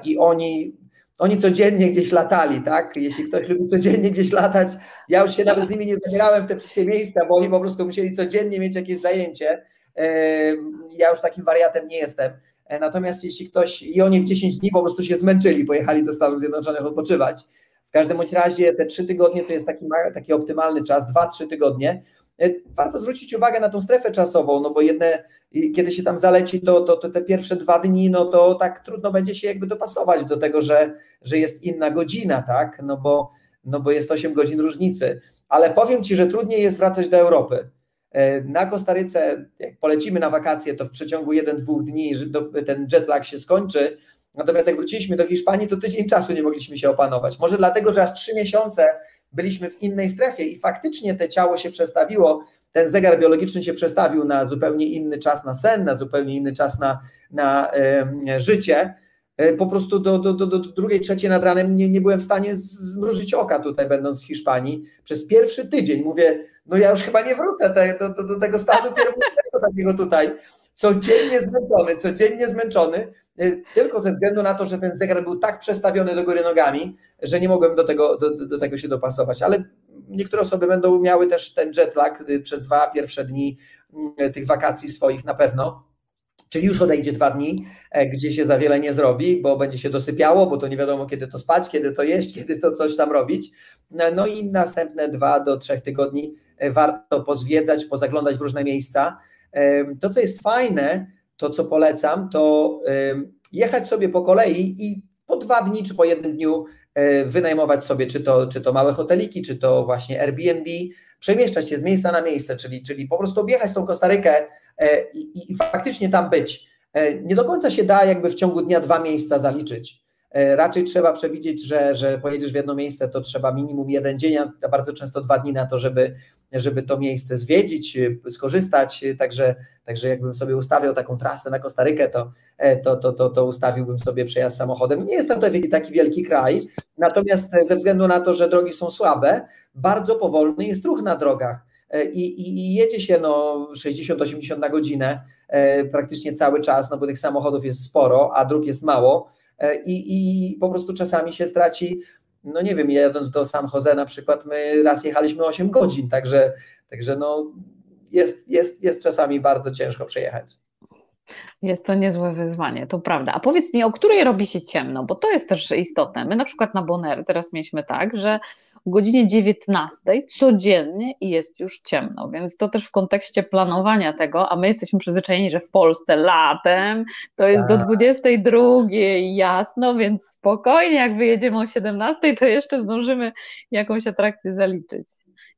i oni oni codziennie gdzieś latali, tak? Jeśli ktoś lubi codziennie gdzieś latać, ja już się nawet z nimi nie zabierałem w te wszystkie miejsca, bo oni po prostu musieli codziennie mieć jakieś zajęcie ja już takim wariatem nie jestem. E, natomiast jeśli ktoś, i oni w 10 dni po prostu się zmęczyli, pojechali do Stanów Zjednoczonych odpoczywać. W każdym bądź razie te 3 tygodnie to jest taki, taki optymalny czas, 2-3 tygodnie. E, warto zwrócić uwagę na tą strefę czasową, no bo jedne, kiedy się tam zaleci, to, to, to te pierwsze dwa dni, no to tak trudno będzie się jakby dopasować do tego, że, że jest inna godzina, tak? No bo, no bo jest 8 godzin różnicy. Ale powiem Ci, że trudniej jest wracać do Europy na Kostaryce, jak polecimy na wakacje, to w przeciągu 1-2 dni ten jetlag się skończy. Natomiast jak wróciliśmy do Hiszpanii, to tydzień czasu nie mogliśmy się opanować. Może dlatego, że aż trzy miesiące byliśmy w innej strefie i faktycznie te ciało się przestawiło ten zegar biologiczny się przestawił na zupełnie inny czas na sen, na zupełnie inny czas na, na e, życie. E, po prostu do, do, do, do drugiej, trzeciej nad ranem nie, nie byłem w stanie zmrużyć oka tutaj, będąc w Hiszpanii. Przez pierwszy tydzień mówię, no ja już chyba nie wrócę te, do, do, do, tego stanu pierwotnego takiego tutaj. Codziennie zmęczony, codziennie zmęczony, e, tylko ze względu na to, że ten zegar był tak przestawiony do góry nogami, że nie mogłem do tego, do, do tego się dopasować. Ale niektóre osoby będą miały też ten jet lag y, przez dwa pierwsze dni mm, tych wakacji swoich na pewno. Czyli już odejdzie dwa dni, e, gdzie się za wiele nie zrobi, bo będzie się dosypiało, bo to nie wiadomo kiedy to spać, kiedy to jeść, kiedy to coś tam robić. No i następne dwa do trzech tygodni warto pozwiedzać, pozaglądać w różne miejsca. E, to, co jest fajne, to co polecam, to jechać sobie po kolei i po dwa dni czy po jednym dniu wynajmować sobie czy to, czy to małe hoteliki, czy to właśnie Airbnb, przemieszczać się z miejsca na miejsce, czyli, czyli po prostu objechać tą Kostarykę i, i faktycznie tam być. Nie do końca się da jakby w ciągu dnia dwa miejsca zaliczyć. Raczej trzeba przewidzieć, że, że pojedziesz w jedno miejsce, to trzeba minimum jeden dzień, a bardzo często dwa dni na to, żeby, żeby to miejsce zwiedzić, skorzystać. Także, także jakbym sobie ustawiał taką trasę na Kostarykę, to, to, to, to, to ustawiłbym sobie przejazd samochodem. Nie jest to taki wielki kraj, natomiast ze względu na to, że drogi są słabe, bardzo powolny jest ruch na drogach. I, i, i jedzie się no 60-80 na godzinę praktycznie cały czas, no bo tych samochodów jest sporo, a dróg jest mało i, i po prostu czasami się straci no nie wiem, jadąc do San Jose na przykład, my raz jechaliśmy 8 godzin, także, także no jest, jest, jest czasami bardzo ciężko przejechać. Jest to niezłe wyzwanie, to prawda. A powiedz mi, o której robi się ciemno, bo to jest też istotne. My na przykład na Bonaire teraz mieliśmy tak, że o godzinie 19 codziennie i jest już ciemno, więc to też w kontekście planowania tego, a my jesteśmy przyzwyczajeni, że w Polsce latem to jest do 22 tak. jasno, więc spokojnie jak wyjedziemy o 17 to jeszcze zdążymy jakąś atrakcję zaliczyć.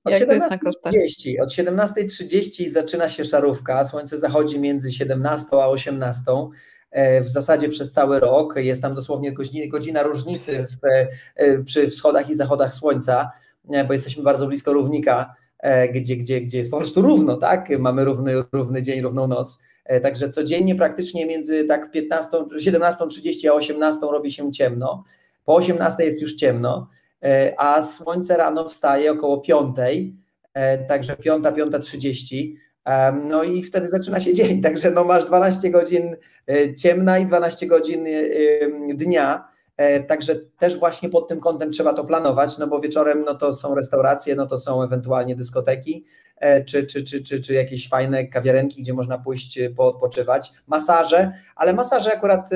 Od 17.30 od 17.30 zaczyna się szarówka, słońce zachodzi między 17 a 18 e, w zasadzie przez cały rok. Jest tam dosłownie godzina różnicy w, e, przy wschodach i zachodach słońca, e, bo jesteśmy bardzo blisko równika, gdzie, gdzie, gdzie jest po prostu równo, tak? Mamy równy, równy dzień, równą noc. Także codziennie praktycznie między tak 15, 17.30 a 18 robi się ciemno. Po 18 jest już ciemno. E, a słońce rano wstaje około 5, e, także 5, 5.30. No i wtedy zaczyna się dzień, także no masz 12 godzin e, ciemna i 12 godzin dnia, także też właśnie pod tym kątem trzeba to planować, no bo wieczorem no to są restauracje, no to są ewentualnie dyskoteki, czy, czy, czy, czy, czy jakieś fajne kawiarenki, gdzie można pójść poodpoczywać, masaże, ale masaże akurat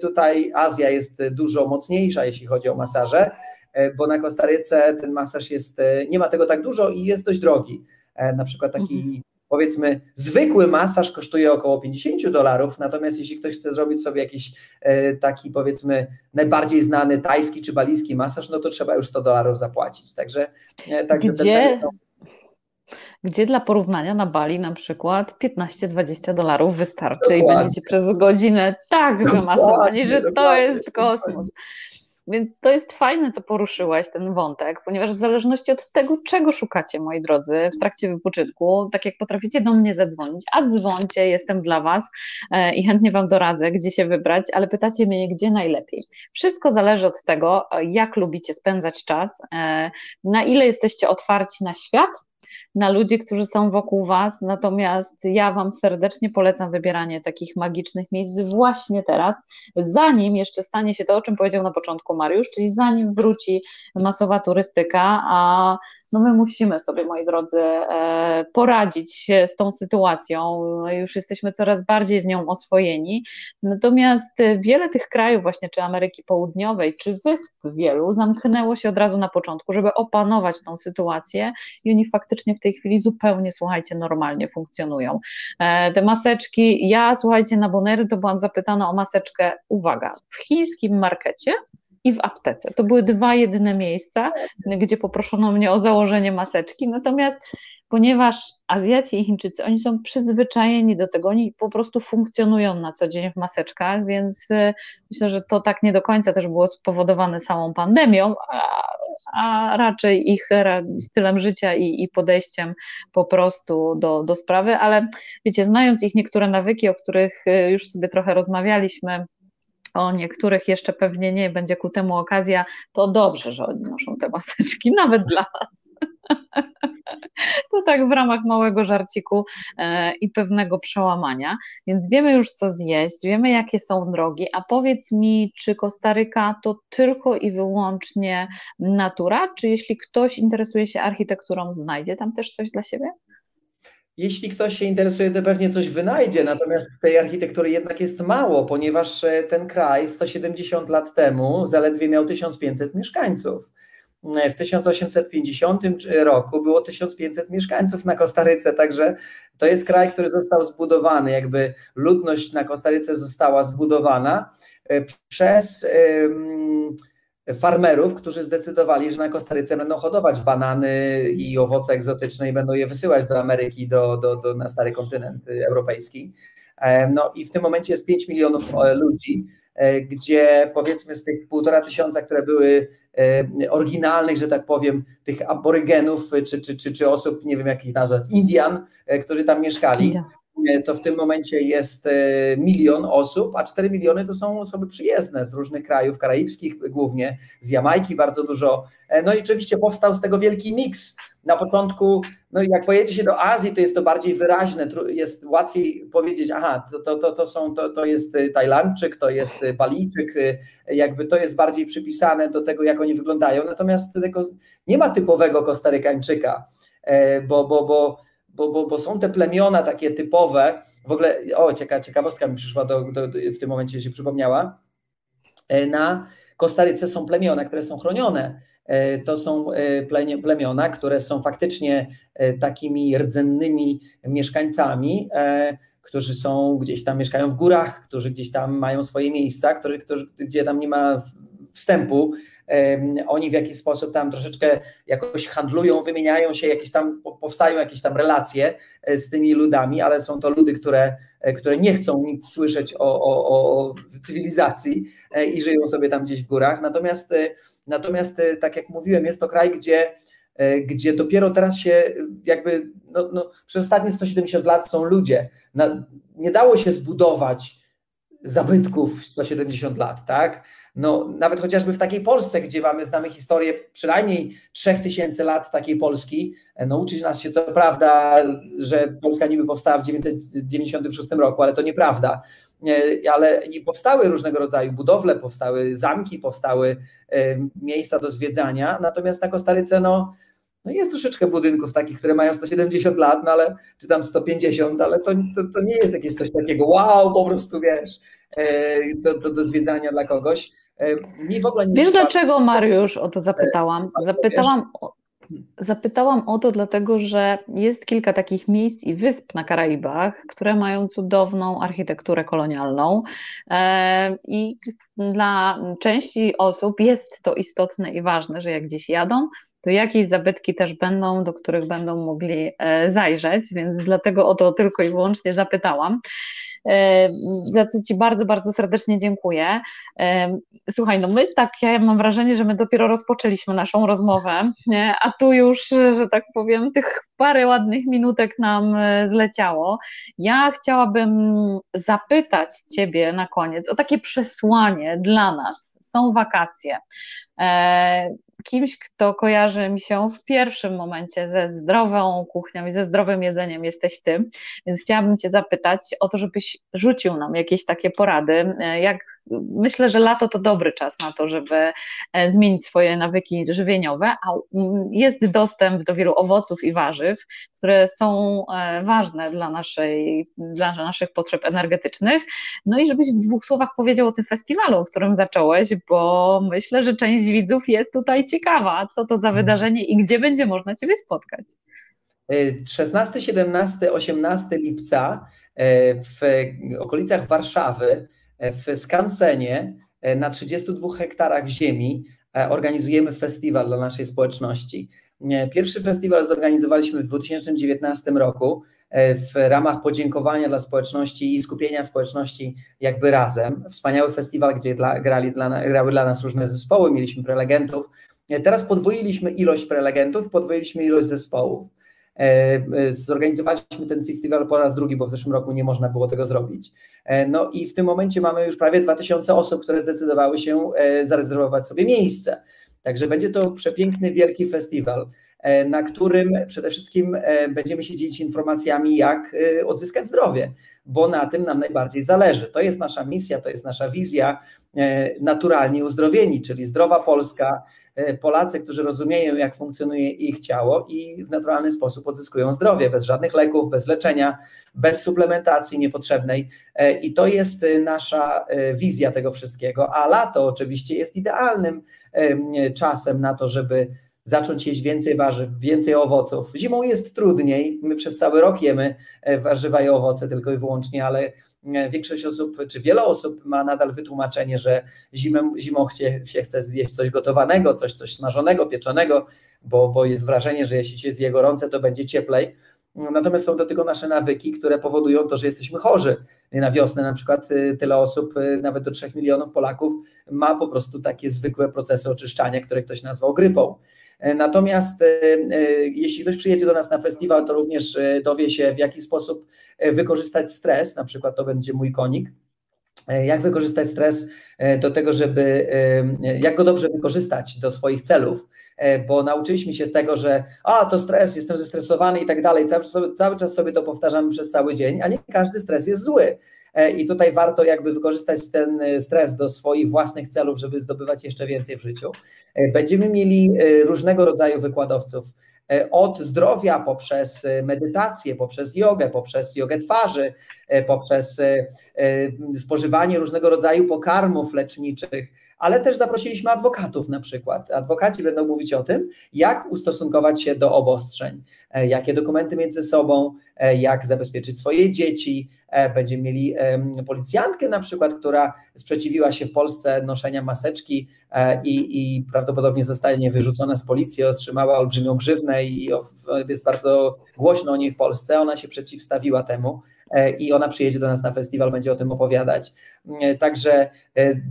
tutaj Azja jest dużo mocniejsza, jeśli chodzi o masaże, E, bo na Kostaryce ten masaż jest, e, nie ma tego tak dużo i jest dość drogi. E, na przykład taki mhm. Powiedzmy zwykły masaż kosztuje około 50 dolarów, natomiast jeśli ktoś chce zrobić sobie jakiś taki powiedzmy najbardziej znany tajski czy balijski masaż, no to trzeba już 100 dolarów zapłacić. Także, także Gdzie? te ceny są gdzie dla porównania na Bali na przykład 15-20 dolarów wystarczy Dokładnie. i będziecie przez godzinę tak wymasowani, że to jest kosmos. Więc to jest fajne, co poruszyłeś, ten wątek, ponieważ w zależności od tego, czego szukacie, moi drodzy, w trakcie wypoczynku, tak jak potraficie do mnie zadzwonić, a dzwońcie, jestem dla Was e, i chętnie Wam doradzę, gdzie się wybrać, ale pytacie mnie, gdzie najlepiej. Wszystko zależy od tego, jak lubicie spędzać czas, e, na ile jesteście otwarci na świat, na ludzi, którzy są wokół Was. Natomiast ja Wam serdecznie polecam wybieranie takich magicznych miejsc właśnie teraz, zanim jeszcze stanie się to, o czym powiedział na początku Mariusz, czyli zanim wróci masowa turystyka, a no my musimy sobie, moi drodzy, e, poradzić z tą sytuacją. Już jesteśmy coraz bardziej z nią oswojeni. Natomiast wiele tych krajów, właśnie czy Ameryki Południowej, czy wysp wielu, zamknęło się od razu na początku, żeby opanować tą sytuację i oni faktycznie w tej chwili zupełnie, słuchajcie, normalnie funkcjonują. E, te maseczki, ja, słuchajcie, na Bonery to byłam zapytana o maseczkę, uwaga, w chińskim markecie i w aptece. To były dwa jedyne miejsca, gdzie poproszono mnie o założenie maseczki. Natomiast ponieważ Azjaci i Chińczycy, oni są przyzwyczajeni do tego, oni po prostu funkcjonują na co dzień w maseczkach, więc y, myślę, że to tak nie do końca też było spowodowane samą pandemią, a, a raczej ich stylem życia i, i podejściem po prostu do, do sprawy, ale wiecie, znając ich niektóre nawyki, o których y, już sobie trochę rozmawialiśmy, o niektórych jeszcze pewnie nie będzie ku temu okazja, to dobrze, że oni noszą te maseczki, nawet dla nas. To tak w ramach małego żarciku e, i pewnego przełamania. Więc wiemy już, co zjeść, wiemy, jakie są drogi. A powiedz mi, czy Kostaryka to tylko i wyłącznie natura, czy jeśli ktoś interesuje się architekturą, znajdzie tam też coś dla siebie? Jeśli ktoś się interesuje, to pewnie coś wynajdzie, natomiast tej architektury jednak jest mało, ponieważ e, ten kraj 170 lat temu zaledwie miał 1500 mieszkańców. E, w 1850 roku było 1500 mieszkańców na Kostaryce, także to jest kraj, który został zbudowany, jakby ludność na Kostaryce została zbudowana e, przez farmerów, którzy zdecydowali, że na Kostaryce będą hodować banany i owoce egzotyczne i będą je wysyłać do Ameryki, do, do, do, na stary kontynent europejski. E, no i w tym momencie jest 5 milionów ludzi, gdzie powiedzmy z tych półtora tysiąca, które były E, oryginalnych, że tak powiem, tych aborygenów, czy, czy, czy, czy osób, nie wiem jak ich nazwać, Indian, e, którzy tam mieszkali, e, to w tym momencie jest milion osób, a 4 miliony to są osoby przyjezdne z różnych krajów, karaibskich głównie, z Jamajki bardzo dużo. No i oczywiście powstał z tego wielki miks na początku, no jak pojedzie się do Azji, to jest to bardziej wyraźne, jest łatwiej powiedzieć, aha, to, to, to, są, to, to jest Tajlandczyk, to jest Balijczyk, jakby to jest bardziej przypisane do tego, jak oni wyglądają, natomiast tego, nie ma typowego Kostarykańczyka, e, bo, bo, bo, bo, bo, bo są te plemiona takie typowe, w ogóle, o cieka, ciekawostka mi przyszła, do, do, w tym momencie się przypomniała, e, na Kostaryce są plemiona, które są chronione, E, to są e, plemiona, które są faktycznie takimi rdzennymi mieszkańcami, którzy są gdzieś tam, mieszkają w górach, którzy gdzieś tam mają swoje miejsca, którzy, gdzie tam nie ma wstępu. Oni w jakiś sposób tam troszeczkę jakoś handlują, wymieniają się, jakieś tam powstają jakieś tam relacje z tymi ludami, ale są to ludy, które, które nie chcą nic słyszeć o, o, o cywilizacji i żyją sobie tam gdzieś w górach. Natomiast Natomiast, e, tak jak mówiłem, jest to kraj, gdzie, e, gdzie dopiero teraz się jakby, no, no, przez ostatnie 170 lat są ludzie. Na, nie dało się zbudować zabytków 170 lat, tak? No, nawet chociażby w takiej Polsce, gdzie mamy, znamy historię przynajmniej 3000 lat takiej Polski, e, no uczyć nas się co prawda, że Polska niby powstała w 996 roku, ale to nieprawda. Ale powstały różnego rodzaju budowle, powstały zamki, powstały miejsca do zwiedzania, natomiast na Kostaryce no, no jest troszeczkę budynków takich, które mają 170 lat, no ale, czy tam 150, ale to, to, to nie jest jakieś coś takiego, wow, po prostu wiesz, e, do, do, do zwiedzania dla kogoś. E, mi w ogóle nie Wiesz dlaczego, Mariusz, o to zapytałam? E, zapytałam o, Zapytałam o to dlatego, że jest kilka takich miejsc i wysp na Karaibach, które mają cudowną architekturę kolonialną e, i dla części osób jest to istotne i ważne, że jak gdzieś jadą, to jakieś zabytki też będą, do których będą mogli zajrzeć, więc dlatego o to tylko i wyłącznie zapytałam. E, za co Ci bardzo, bardzo serdecznie dziękuję. E, słuchaj, no my tak, ja mam wrażenie, że my dopiero rozpoczęliśmy naszą rozmowę, a tu już, że tak powiem, tych parę ładnych minutek nam e, zleciało. Ja chciałabym zapytać Ciebie na koniec o takie przesłanie dla nas. Są wakacje kimś, kto kojarzy mi się w pierwszym momencie ze zdrową kuchnią i ze zdrowym jedzeniem jesteś ty, więc chciałabym cię zapytać o to, żebyś rzucił nam jakieś takie porady, jak myślę, że lato to dobry czas na to, żeby e, zmienić swoje nawyki żywieniowe, a mm, jest dostęp do wielu owoców i warzyw, które są e, ważne dla, naszej, dla naszych potrzeb energetycznych. No i żebyś w dwóch słowach powiedział o tym festiwalu, o którym zacząłeś, bo myślę, że część widzów jest tutaj ciekawa, co to za mhm. wydarzenie i gdzie będzie można Ciebie spotkać. 16, 17, 18 lipca e, w okolicach Warszawy w Skansenie na 32 hektarach ziemi organizujemy festiwal dla naszej społeczności. Pierwszy festiwal zorganizowaliśmy w 2019 roku w ramach podziękowania dla społeczności i skupienia społeczności jakby razem. Wspaniały festiwal, gdzie dla, grali dla, grały dla nas różne zespoły, mieliśmy prelegentów. Teraz podwoiliśmy ilość prelegentów, podwoiliśmy ilość zespołów. E, zorganizowaliśmy ten festiwal po raz drugi, bo w zeszłym roku nie można było tego zrobić. E, no i w tym momencie mamy już prawie 2000 osób, które zdecydowały się e, zarezerwować sobie miejsce. Także będzie to przepiękny, wielki festiwal. E, na którym przede wszystkim e, będziemy się dzielić informacjami, jak e, odzyskać zdrowie, bo na tym nam najbardziej zależy. To jest nasza misja, to jest nasza wizja naturalnie uzdrowieni, czyli zdrowa Polska, Polacy, którzy rozumieją, jak funkcjonuje ich ciało i w naturalny sposób odzyskują zdrowie, bez żadnych leków, bez leczenia, bez suplementacji niepotrzebnej. I to jest nasza wizja tego wszystkiego. A lato oczywiście jest idealnym czasem na to, żeby zacząć jeść więcej warzyw, więcej owoców. Zimą jest trudniej, my przez cały rok jemy e, warzywa i owoce tylko i wyłącznie, ale e, większość osób, czy wiele osób ma nadal wytłumaczenie, że zimą, zimą chcie, się chce zjeść coś gotowanego, coś, coś smażonego, pieczonego, bo, bo jest wrażenie, że jeśli się zje gorące, to będzie cieplej. Natomiast są to tylko nasze nawyki, które powodują to, że jesteśmy chorzy. Na wiosnę na przykład y, tyle osób, y, nawet do 3 milionów Polaków, ma po prostu takie zwykłe procesy oczyszczania, które ktoś nazwał grypą. E, natomiast e, e, jeśli ktoś przyjedzie do nas na festiwal, to również dowie się, w jaki sposób wykorzystać stres, na przykład to będzie mój konik, jak wykorzystać stres do tego, żeby, jak go dobrze wykorzystać do swoich celów, bo nauczyliśmy się tego, że a, to stres, jestem zestresowany i tak dalej, cały, cały czas sobie to powtarzamy przez cały dzień, a nie każdy stres jest zły. E, i tutaj warto jakby wykorzystać ten e, stres do swoich własnych celów, żeby zdobywać jeszcze więcej w życiu. E, będziemy mieli różnego rodzaju wykładowców, od zdrowia poprzez medytację, poprzez jogę, poprzez jogę twarzy, poprzez spożywanie różnego rodzaju pokarmów leczniczych, ale też zaprosiliśmy adwokatów na przykład. Adwokaci będą mówić o tym, jak ustosunkować się do obostrzeń, e, jakie dokumenty mieć ze sobą, e, jak zabezpieczyć swoje dzieci. E, będziemy mieli policjantkę na przykład, która sprzeciwiła się w Polsce noszenia maseczki i, i prawdopodobnie zostanie wyrzucona z policji, otrzymała olbrzymią grzywnę i jest bardzo głośno o niej w Polsce. Ona się przeciwstawiła temu i ona przyjedzie do nas na festiwal, będzie o tym opowiadać. Także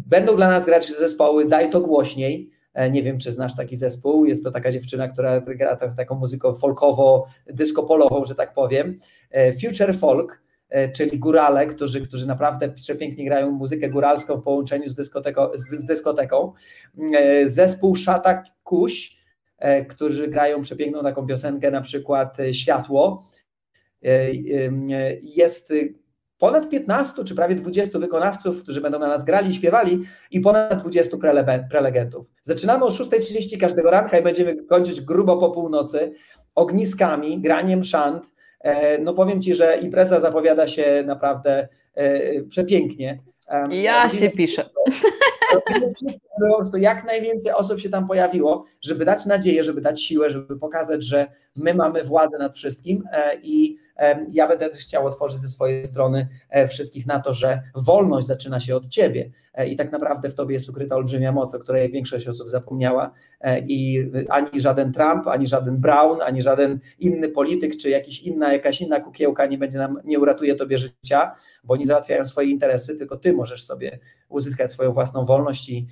będą dla nas grać zespoły Daj to głośniej. E, nie wiem, czy znasz taki zespół. Jest to taka dziewczyna, która gra taką muzykę folkowo-dyskopolową, że tak powiem. E, Future Folk, e, czyli górale, którzy, którzy naprawdę przepięknie grają muzykę góralską w połączeniu z, dyskoteko, z, z dyskoteką. Zespół Szata Kuś, którzy grają przepiękną taką piosenkę, na przykład Światło. Jest ponad 15 czy prawie 20 wykonawców, którzy będą na nas grali, śpiewali i ponad 20 prelegentów. Zaczynamy o 6.30 każdego ranka i będziemy kończyć grubo po północy ogniskami, graniem szant. E, no powiem Ci, że impreza zapowiada się naprawdę e, przepięknie. Ja się piszę. Jak najwięcej osób się tam pojawiło, żeby dać nadzieję, żeby dać siłę, żeby pokazać, że my mamy władzę nad wszystkim e, i ja będę też chciał otworzyć ze swojej strony e, wszystkich na to, że wolność zaczyna się od ciebie. E, i tak naprawdę w tobie jest ukryta olbrzymia moc, o której większość osób zapomniała. I ani żaden Trump, ani żaden Brown, ani żaden inny polityk, czy jakaś inna, jakaś inna kukiełka nie będzie nam, nie uratuje tobie życia, bo oni załatwiają swoje interesy, tylko ty możesz sobie uzyskać swoją własną wolność i,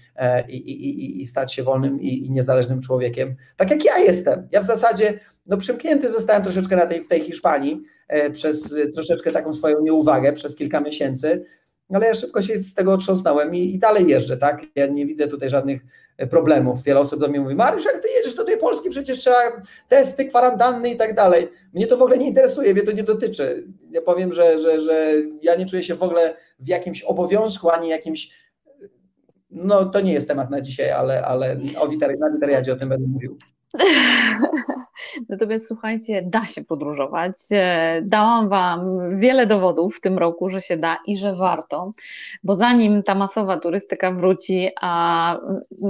i, i, i stać się wolnym i, i niezależnym człowiekiem, tak jak ja jestem. Ja w zasadzie no przymknięty zostałem troszeczkę na tej, w tej Hiszpanii e, przez troszeczkę taką swoją nieuwagę przez kilka miesięcy, ale ja szybko się z tego otrząsnąłem i, i dalej jeżdżę, tak? Ja nie widzę tutaj żadnych e, problemów. Wiele osób do mnie mówi, Mariusz, jak ty jedziesz do tej Polski, przecież trzeba testy, kwarantanny i tak dalej. Mnie to w ogóle nie interesuje, mnie to nie dotyczy. Ja powiem, że, że, że ja nie czuję się w ogóle w jakimś obowiązku, ani jakimś no to nie jest temat na dzisiaj, ale, ale o witariadzie o tym będę mówił. Natomiast słuchajcie, da się podróżować. E, dałam Wam wiele dowodów w tym roku, że się da i że warto, bo zanim ta masowa turystyka wróci, a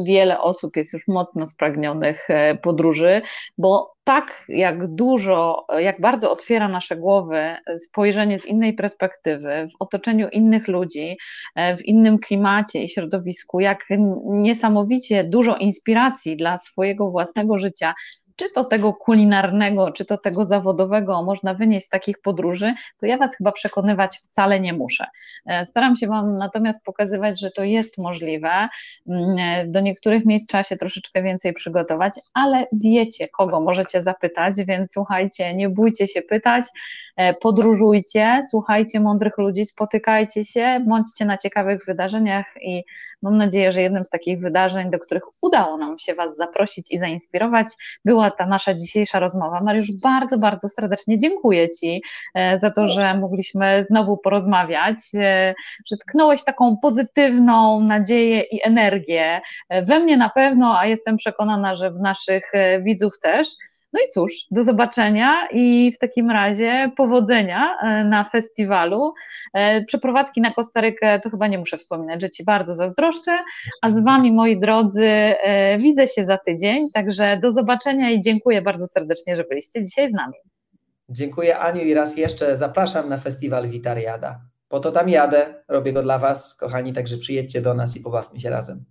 wiele osób jest już mocno spragnionych e, podróży, bo tak jak dużo, jak bardzo otwiera nasze głowy spojrzenie z innej perspektywy, w otoczeniu innych ludzi, e, w innym klimacie i środowisku, jak niesamowicie dużo inspiracji dla swojego własnego życia czy to tego kulinarnego, czy to tego zawodowego można wynieść z takich podróży, to ja Was chyba przekonywać wcale nie muszę. E, staram się Wam natomiast pokazywać, że to jest możliwe. Mm, e, do niektórych miejsc trzeba się troszeczkę więcej przygotować, ale wiecie, kogo możecie zapytać, więc słuchajcie, nie bójcie się pytać, e, podróżujcie, słuchajcie mądrych ludzi, spotykajcie się, bądźcie na ciekawych wydarzeniach i mam nadzieję, że jednym z takich wydarzeń, do których udało nam się Was zaprosić i zainspirować, była ta nasza dzisiejsza rozmowa. Mariusz, bardzo, bardzo serdecznie dziękuję Ci e, za to, że mogliśmy znowu porozmawiać, e, że tknąłeś taką pozytywną nadzieję i energię e, we mnie na pewno, a jestem przekonana, że w naszych widzów też. No i cóż, do zobaczenia i w takim razie powodzenia e, na festiwalu. E, przeprowadzki na Kostarykę to chyba nie muszę wspominać, że Ci bardzo zazdroszczę, a z Wami, moi drodzy, e, widzę się za tydzień, także do zobaczenia i dziękuję bardzo serdecznie, że byliście dzisiaj z nami. Dziękuję Aniu i raz jeszcze zapraszam na festiwal Witariada. Po to tam jadę, robię go dla Was, kochani, także przyjedźcie do nas i pobawmy się razem.